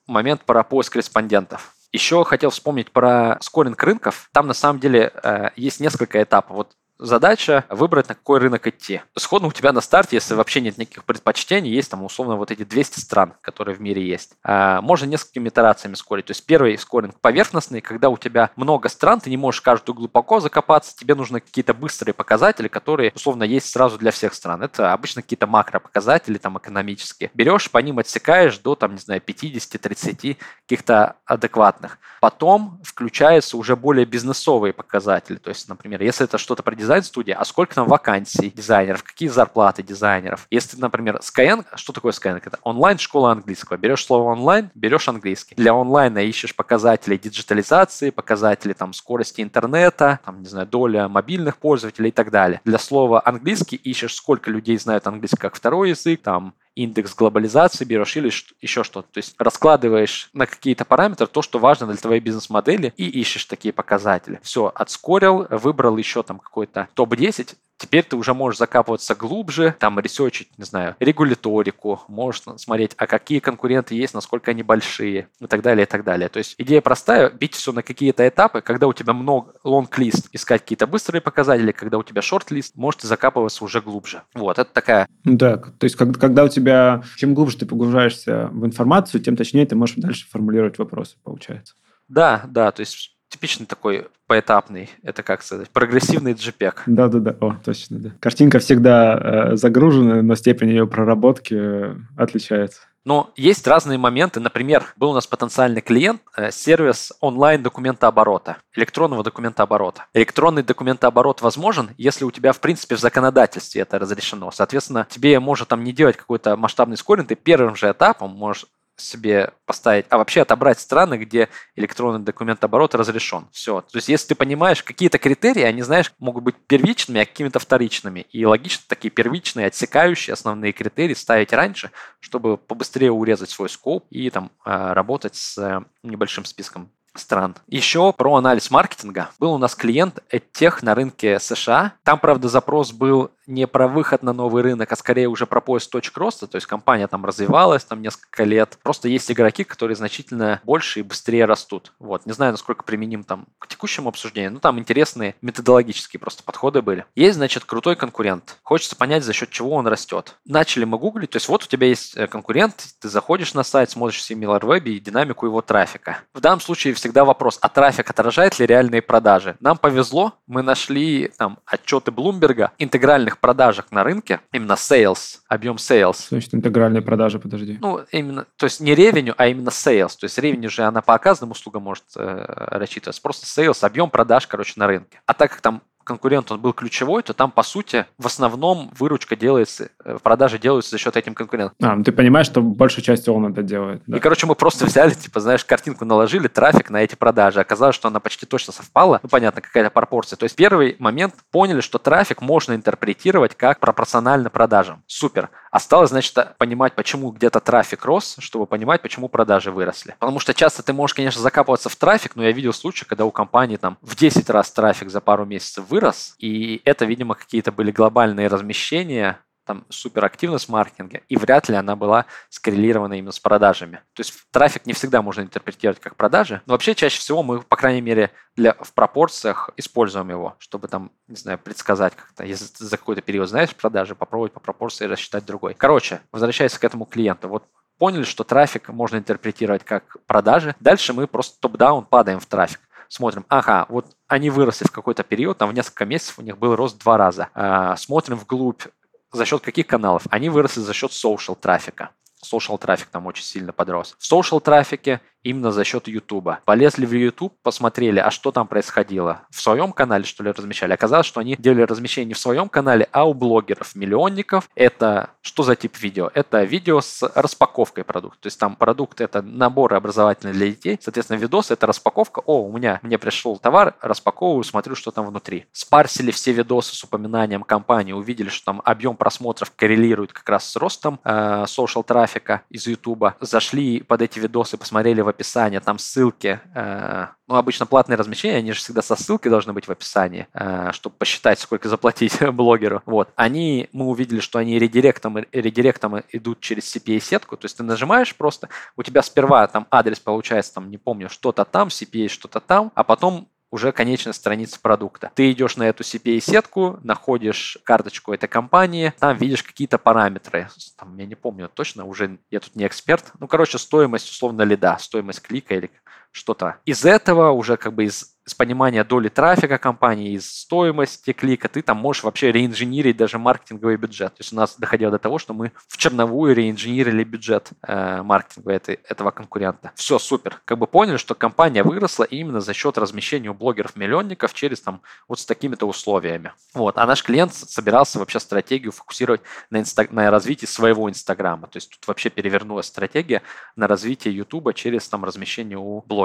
момент про поиск респондентов. Еще хотел вспомнить про скоринг рынков. Там на самом деле э, есть несколько этапов. Вот задача выбрать, на какой рынок идти. Сходно у тебя на старте, если вообще нет никаких предпочтений, есть там условно вот эти 200 стран, которые в мире есть. А, можно несколькими итерациями скорить. То есть первый скоринг поверхностный, когда у тебя много стран, ты не можешь каждую глубоко закопаться, тебе нужны какие-то быстрые показатели, которые условно есть сразу для всех стран. Это обычно какие-то макропоказатели там экономические. Берешь, по ним отсекаешь до там, не знаю, 50-30 каких-то адекватных. Потом включаются уже более бизнесовые показатели. То есть, например, если это что-то про дизайн-студия, а сколько там вакансий дизайнеров, какие зарплаты дизайнеров. Если, например, Skyeng, что такое Skyeng? Это онлайн-школа английского. Берешь слово онлайн, берешь английский. Для онлайна ищешь показатели диджитализации, показатели там скорости интернета, там, не знаю, доля мобильных пользователей и так далее. Для слова английский ищешь, сколько людей знают английский как второй язык, там, индекс глобализации берешь или еще что-то. То есть раскладываешь на какие-то параметры то, что важно для твоей бизнес-модели и ищешь такие показатели. Все, отскорил, выбрал еще там какой-то топ-10, теперь ты уже можешь закапываться глубже, там ресерчить, не знаю, регуляторику, можешь смотреть, а какие конкуренты есть, насколько они большие и так далее, и так далее. То есть идея простая, бить все на какие-то этапы, когда у тебя много лонг-лист, искать какие-то быстрые показатели, когда у тебя шорт-лист, можете закапываться уже глубже. Вот, это такая... Да, то есть когда у тебя, чем глубже ты погружаешься в информацию, тем точнее ты можешь дальше формулировать вопросы, получается. Да, да, то есть типичный такой поэтапный, это как сказать, прогрессивный JPEG. Да-да-да, о, точно, да. Картинка всегда э, загружена, но степень ее проработки э, отличается. Но есть разные моменты. Например, был у нас потенциальный клиент, э, сервис онлайн документооборота, электронного документооборота. Электронный документооборот возможен, если у тебя, в принципе, в законодательстве это разрешено. Соответственно, тебе может там не делать какой-то масштабный скоринг, ты первым же этапом можешь себе поставить, а вообще отобрать страны, где электронный документооборот разрешен. Все. То есть, если ты понимаешь какие-то критерии, они, знаешь, могут быть первичными, а какими-то вторичными. И логично такие первичные, отсекающие основные критерии ставить раньше, чтобы побыстрее урезать свой скоп и там а, работать с э, небольшим списком стран. Еще про анализ маркетинга. Был у нас клиент тех на рынке США. Там, правда, запрос был не про выход на новый рынок, а скорее уже про поиск точек роста. То есть компания там развивалась там несколько лет. Просто есть игроки, которые значительно больше и быстрее растут. Вот. Не знаю, насколько применим там к текущему обсуждению, но там интересные методологические просто подходы были. Есть, значит, крутой конкурент. Хочется понять, за счет чего он растет. Начали мы гуглить. То есть вот у тебя есть э, конкурент, ты заходишь на сайт, смотришь SimilarWeb и динамику его трафика. В данном случае всегда вопрос, а трафик отражает ли реальные продажи? Нам повезло, мы нашли там отчеты Блумберга интегральных продажах на рынке, именно sales, объем sales. Значит, интегральные продажи, подожди. Ну, именно, то есть не ревеню, а именно sales. То есть ревеню же она по оказанным услугам может э, рассчитываться. Просто sales, объем продаж, короче, на рынке. А так как там конкурент он был ключевой, то там, по сути, в основном выручка делается, э, продажи делаются за счет этим конкурентов. А, ну ты понимаешь, что большую часть он это делает. Да? И, короче, мы просто *laughs* взяли, типа, знаешь, картинку наложили, трафик на эти продажи. Оказалось, что она почти точно совпала. Ну, понятно, какая-то пропорция. То есть первый момент поняли, что трафик можно интерпретировать как пропорционально продажам. Супер. Осталось, значит, понимать, почему где-то трафик рос, чтобы понимать, почему продажи выросли. Потому что часто ты можешь, конечно, закапываться в трафик, но я видел случаи, когда у компании там в 10 раз трафик за пару месяцев вырос, и это, видимо, какие-то были глобальные размещения, там суперактивность в маркетинге, и вряд ли она была скоррелирована именно с продажами. То есть трафик не всегда можно интерпретировать как продажи, но вообще чаще всего мы, по крайней мере, для, в пропорциях используем его, чтобы там, не знаю, предсказать как-то, если ты за какой-то период знаешь продажи, попробовать по пропорции рассчитать другой. Короче, возвращаясь к этому клиенту, вот поняли, что трафик можно интерпретировать как продажи. Дальше мы просто топ-даун падаем в трафик смотрим, ага, вот они выросли в какой-то период, там в несколько месяцев у них был рост два раза. А, смотрим вглубь за счет каких каналов? Они выросли за счет social трафика. Social трафик там очень сильно подрос. В social трафике именно за счет YouTube. Полезли в YouTube, посмотрели, а что там происходило. В своем канале, что ли, размещали. Оказалось, что они делали размещение не в своем канале, а у блогеров, миллионников. Это что за тип видео? Это видео с распаковкой продукта. То есть там продукт – это наборы образовательные для детей. Соответственно, видос – это распаковка. О, у меня, мне пришел товар, распаковываю, смотрю, что там внутри. Спарсили все видосы с упоминанием компании, увидели, что там объем просмотров коррелирует как раз с ростом э, social трафика из YouTube. Зашли под эти видосы, посмотрели в описании, там ссылки. Э, ну, обычно платные размещения, они же всегда со ссылкой должны быть в описании, э, чтобы посчитать, сколько заплатить *laughs* блогеру. Вот. Они, мы увидели, что они редиректом, редиректом идут через CPA-сетку, то есть ты нажимаешь просто, у тебя сперва там адрес получается, там, не помню, что-то там, CPA что-то там, а потом уже конечная страница продукта. Ты идешь на эту CPA-сетку, находишь карточку этой компании, там видишь какие-то параметры. Там, я не помню точно, уже я тут не эксперт. Ну, короче, стоимость условно лида, стоимость клика или что-то. Из этого уже как бы из с понимания доли трафика компании, из стоимости клика, ты там можешь вообще реинженерить даже маркетинговый бюджет. То есть у нас доходило до того, что мы в черновую реинженерили бюджет э, маркетинга этой, этого конкурента. Все, супер. Как бы поняли, что компания выросла именно за счет размещения у блогеров-миллионников через там вот с такими-то условиями. Вот. А наш клиент собирался вообще стратегию фокусировать на, инста- на развитии своего Инстаграма. То есть тут вообще перевернулась стратегия на развитие Ютуба через там размещение у блогеров.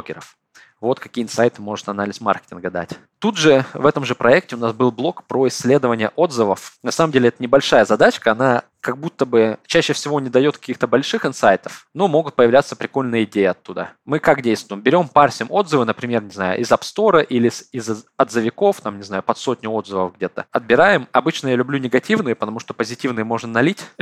Вот какие инсайты может анализ маркетинга дать. Тут же в этом же проекте у нас был блок про исследование отзывов. На самом деле это небольшая задачка, она как будто бы чаще всего не дает каких-то больших инсайтов, но могут появляться прикольные идеи оттуда. Мы как действуем? Берем, парсим отзывы, например, не знаю, из App Store или из отзывиков, там, не знаю, под сотню отзывов где-то. Отбираем. Обычно я люблю негативные, потому что позитивные можно налить. *laughs*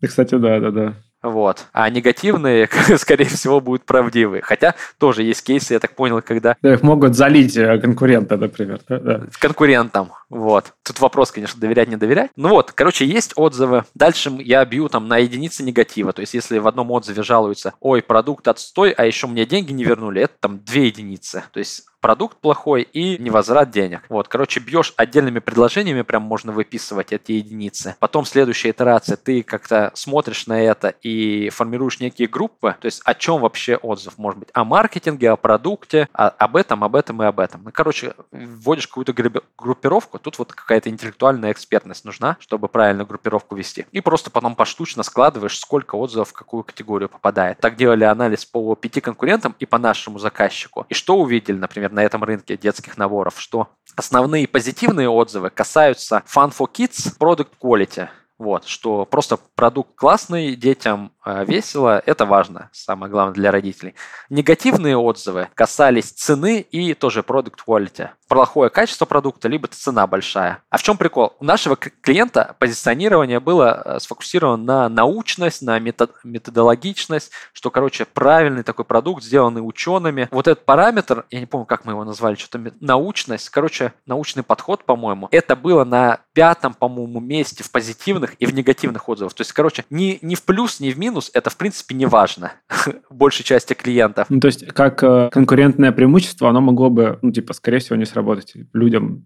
Кстати, да, да, да. Вот. А негативные, *laughs* скорее всего, будут правдивые. Хотя тоже есть кейсы, я так понял, когда... Да, их могут залить э, конкурента, например. Да? Да. Конкурентам. Вот. Тут вопрос, конечно, доверять, не доверять. Ну вот, короче, есть отзывы. Дальше я бью там на единицы негатива. То есть, если в одном отзыве жалуются, ой, продукт отстой, а еще мне деньги не вернули, это там две единицы. То есть, продукт плохой и невозврат денег. Вот, короче, бьешь отдельными предложениями, прям можно выписывать эти единицы. Потом следующая итерация, ты как-то смотришь на это и формируешь некие группы, то есть о чем вообще отзыв может быть? О маркетинге, о продукте, о, об этом, об этом и об этом. Ну, короче, вводишь какую-то группировку, тут вот какая-то интеллектуальная экспертность нужна, чтобы правильно группировку вести. И просто потом поштучно складываешь, сколько отзывов в какую категорию попадает. Так делали анализ по пяти конкурентам и по нашему заказчику. И что увидели, например, на этом рынке детских наборов, что основные позитивные отзывы касаются Fun for Kids, Product Quality. Вот, что просто продукт классный, детям весело, это важно, самое главное для родителей. Негативные отзывы касались цены и тоже product quality. Плохое качество продукта, либо цена большая. А в чем прикол? У нашего клиента позиционирование было э, сфокусировано на научность, на метод, методологичность, что, короче, правильный такой продукт, сделанный учеными. Вот этот параметр, я не помню, как мы его назвали, что-то научность, короче, научный подход, по-моему, это было на пятом, по-моему, месте в позитивных и в негативных отзывах. То есть, короче, ни, ни в плюс, ни в минус это, в принципе, не важно *laughs* большей части клиентов. Ну, то есть, как э, конкурентное преимущество, оно могло бы, ну, типа, скорее всего, не сработать людям.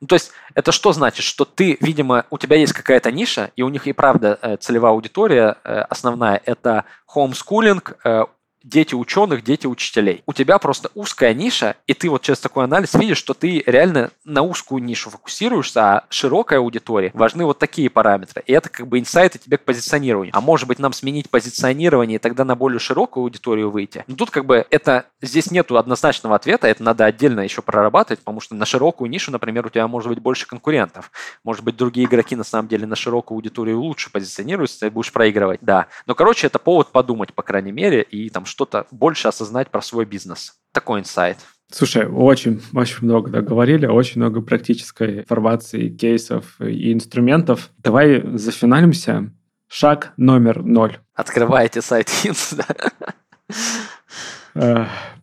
Ну, то есть, это что значит? Что ты, видимо, у тебя есть какая-то ниша, и у них и правда э, целевая аудитория э, основная – это хоумскулинг, дети ученых, дети учителей. У тебя просто узкая ниша, и ты вот через такой анализ видишь, что ты реально на узкую нишу фокусируешься, а широкая аудитория важны вот такие параметры. И это как бы инсайты тебе к позиционированию. А может быть нам сменить позиционирование и тогда на более широкую аудиторию выйти? Но тут как бы это, здесь нету однозначного ответа, это надо отдельно еще прорабатывать, потому что на широкую нишу, например, у тебя может быть больше конкурентов. Может быть, другие игроки на самом деле на широкую аудиторию лучше позиционируются, ты будешь проигрывать. Да. Но, короче, это повод подумать, по крайней мере, и там что-то больше осознать про свой бизнес. Такой инсайт. Слушай, очень, очень много да, говорили, очень много практической информации, кейсов и инструментов. Давай зафиналимся. Шаг номер ноль. Открываете сайт Hints,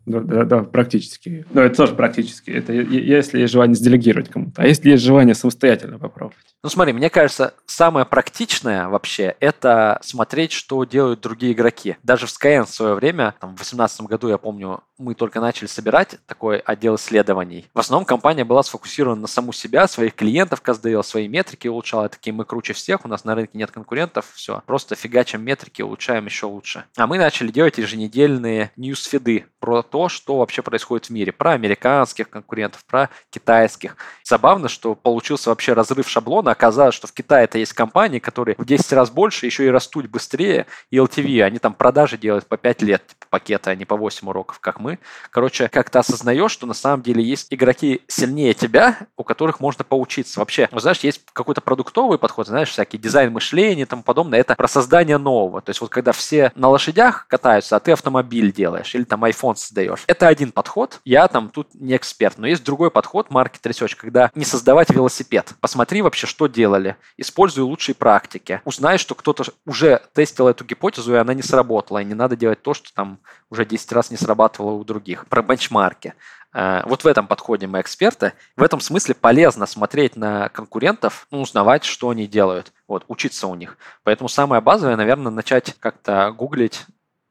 да? Да, да, практически. Но это тоже практически. Это если есть желание сделегировать кому-то. А если есть желание самостоятельно попробовать? Ну смотри, мне кажется, самое практичное вообще это смотреть, что делают другие игроки. Даже в Skyeng в свое время, там, в 2018 году, я помню, мы только начали собирать такой отдел исследований. В основном компания была сфокусирована на саму себя, своих клиентов каздейл, свои метрики улучшала. Такие мы круче всех, у нас на рынке нет конкурентов, все. Просто фигачим метрики, улучшаем еще лучше. А мы начали делать еженедельные ньюсфиды про то, что вообще происходит в мире. Про американских конкурентов, про китайских. Забавно, что получился вообще разрыв шаблона оказалось, что в Китае это есть компании, которые в 10 раз больше, еще и растут быстрее, и LTV, они там продажи делают по 5 лет, типа, пакеты, а не по 8 уроков, как мы. Короче, как то осознаешь, что на самом деле есть игроки сильнее тебя, у которых можно поучиться. Вообще, ну, знаешь, есть какой-то продуктовый подход, знаешь, всякий дизайн мышления и тому подобное, это про создание нового. То есть вот когда все на лошадях катаются, а ты автомобиль делаешь или там iPhone создаешь. Это один подход, я там тут не эксперт, но есть другой подход, market research, когда не создавать велосипед. Посмотри вообще, что делали. Используй лучшие практики. Узнай, что кто-то уже тестил эту гипотезу, и она не сработала. И не надо делать то, что там уже 10 раз не срабатывало у других. Про бенчмарки. Э, вот в этом подходе мы эксперты. В этом смысле полезно смотреть на конкурентов, ну, узнавать, что они делают, вот, учиться у них. Поэтому самое базовое, наверное, начать как-то гуглить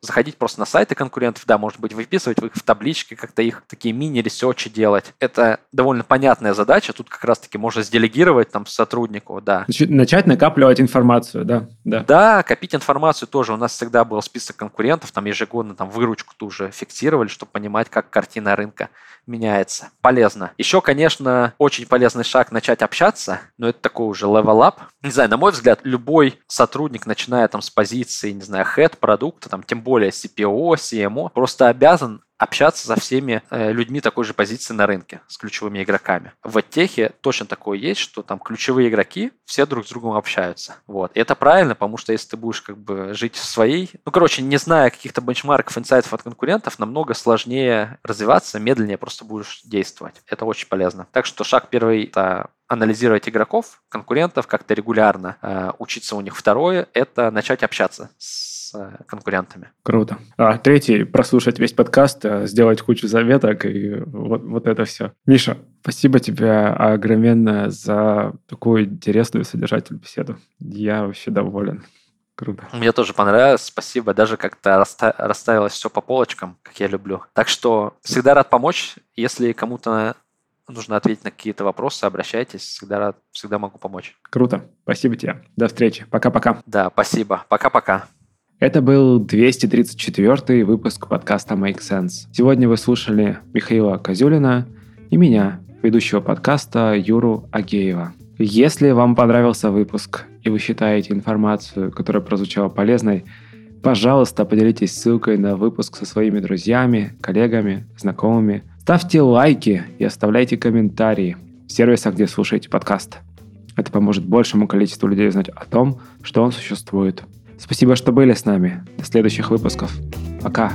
заходить просто на сайты конкурентов, да, может быть, выписывать их в таблички, как-то их такие мини-ресерчи делать. Это довольно понятная задача, тут как раз-таки можно сделегировать там сотруднику, да. Начать накапливать информацию, да, да. Да, копить информацию тоже. У нас всегда был список конкурентов, там ежегодно там выручку тоже фиксировали, чтобы понимать, как картина рынка меняется. Полезно. Еще, конечно, очень полезный шаг начать общаться, но это такой уже level up. Не знаю, на мой взгляд, любой сотрудник, начиная там с позиции, не знаю, head продукта, там, тем более более CPO, CMO, просто обязан общаться со всеми э, людьми такой же позиции на рынке, с ключевыми игроками. В оттехе точно такое есть, что там ключевые игроки все друг с другом общаются. Вот. И это правильно, потому что если ты будешь как бы жить в своей... Ну, короче, не зная каких-то бенчмарков, инсайтов от конкурентов, намного сложнее развиваться, медленнее просто будешь действовать. Это очень полезно. Так что шаг первый – это анализировать игроков, конкурентов, как-то регулярно э, учиться у них. Второе – это начать общаться с конкурентами. Круто. А третий – прослушать весь подкаст, э, сделать кучу заветок и вот, вот это все. Миша, спасибо тебе огромное за такую интересную содержательную беседу. Я вообще доволен. Круто. Мне тоже понравилось. Спасибо. Даже как-то расста- расставилось все по полочкам, как я люблю. Так что всегда рад помочь. Если кому-то нужно ответить на какие-то вопросы, обращайтесь, всегда рад, всегда могу помочь. Круто. Спасибо тебе. До встречи. Пока-пока. Да, спасибо. Пока-пока. Это был 234 выпуск подкаста Make Sense. Сегодня вы слушали Михаила Козюлина и меня, ведущего подкаста Юру Агеева. Если вам понравился выпуск и вы считаете информацию, которая прозвучала полезной, пожалуйста, поделитесь ссылкой на выпуск со своими друзьями, коллегами, знакомыми – Ставьте лайки и оставляйте комментарии в сервисах, где слушаете подкаст. Это поможет большему количеству людей знать о том, что он существует. Спасибо, что были с нами. До следующих выпусков. Пока.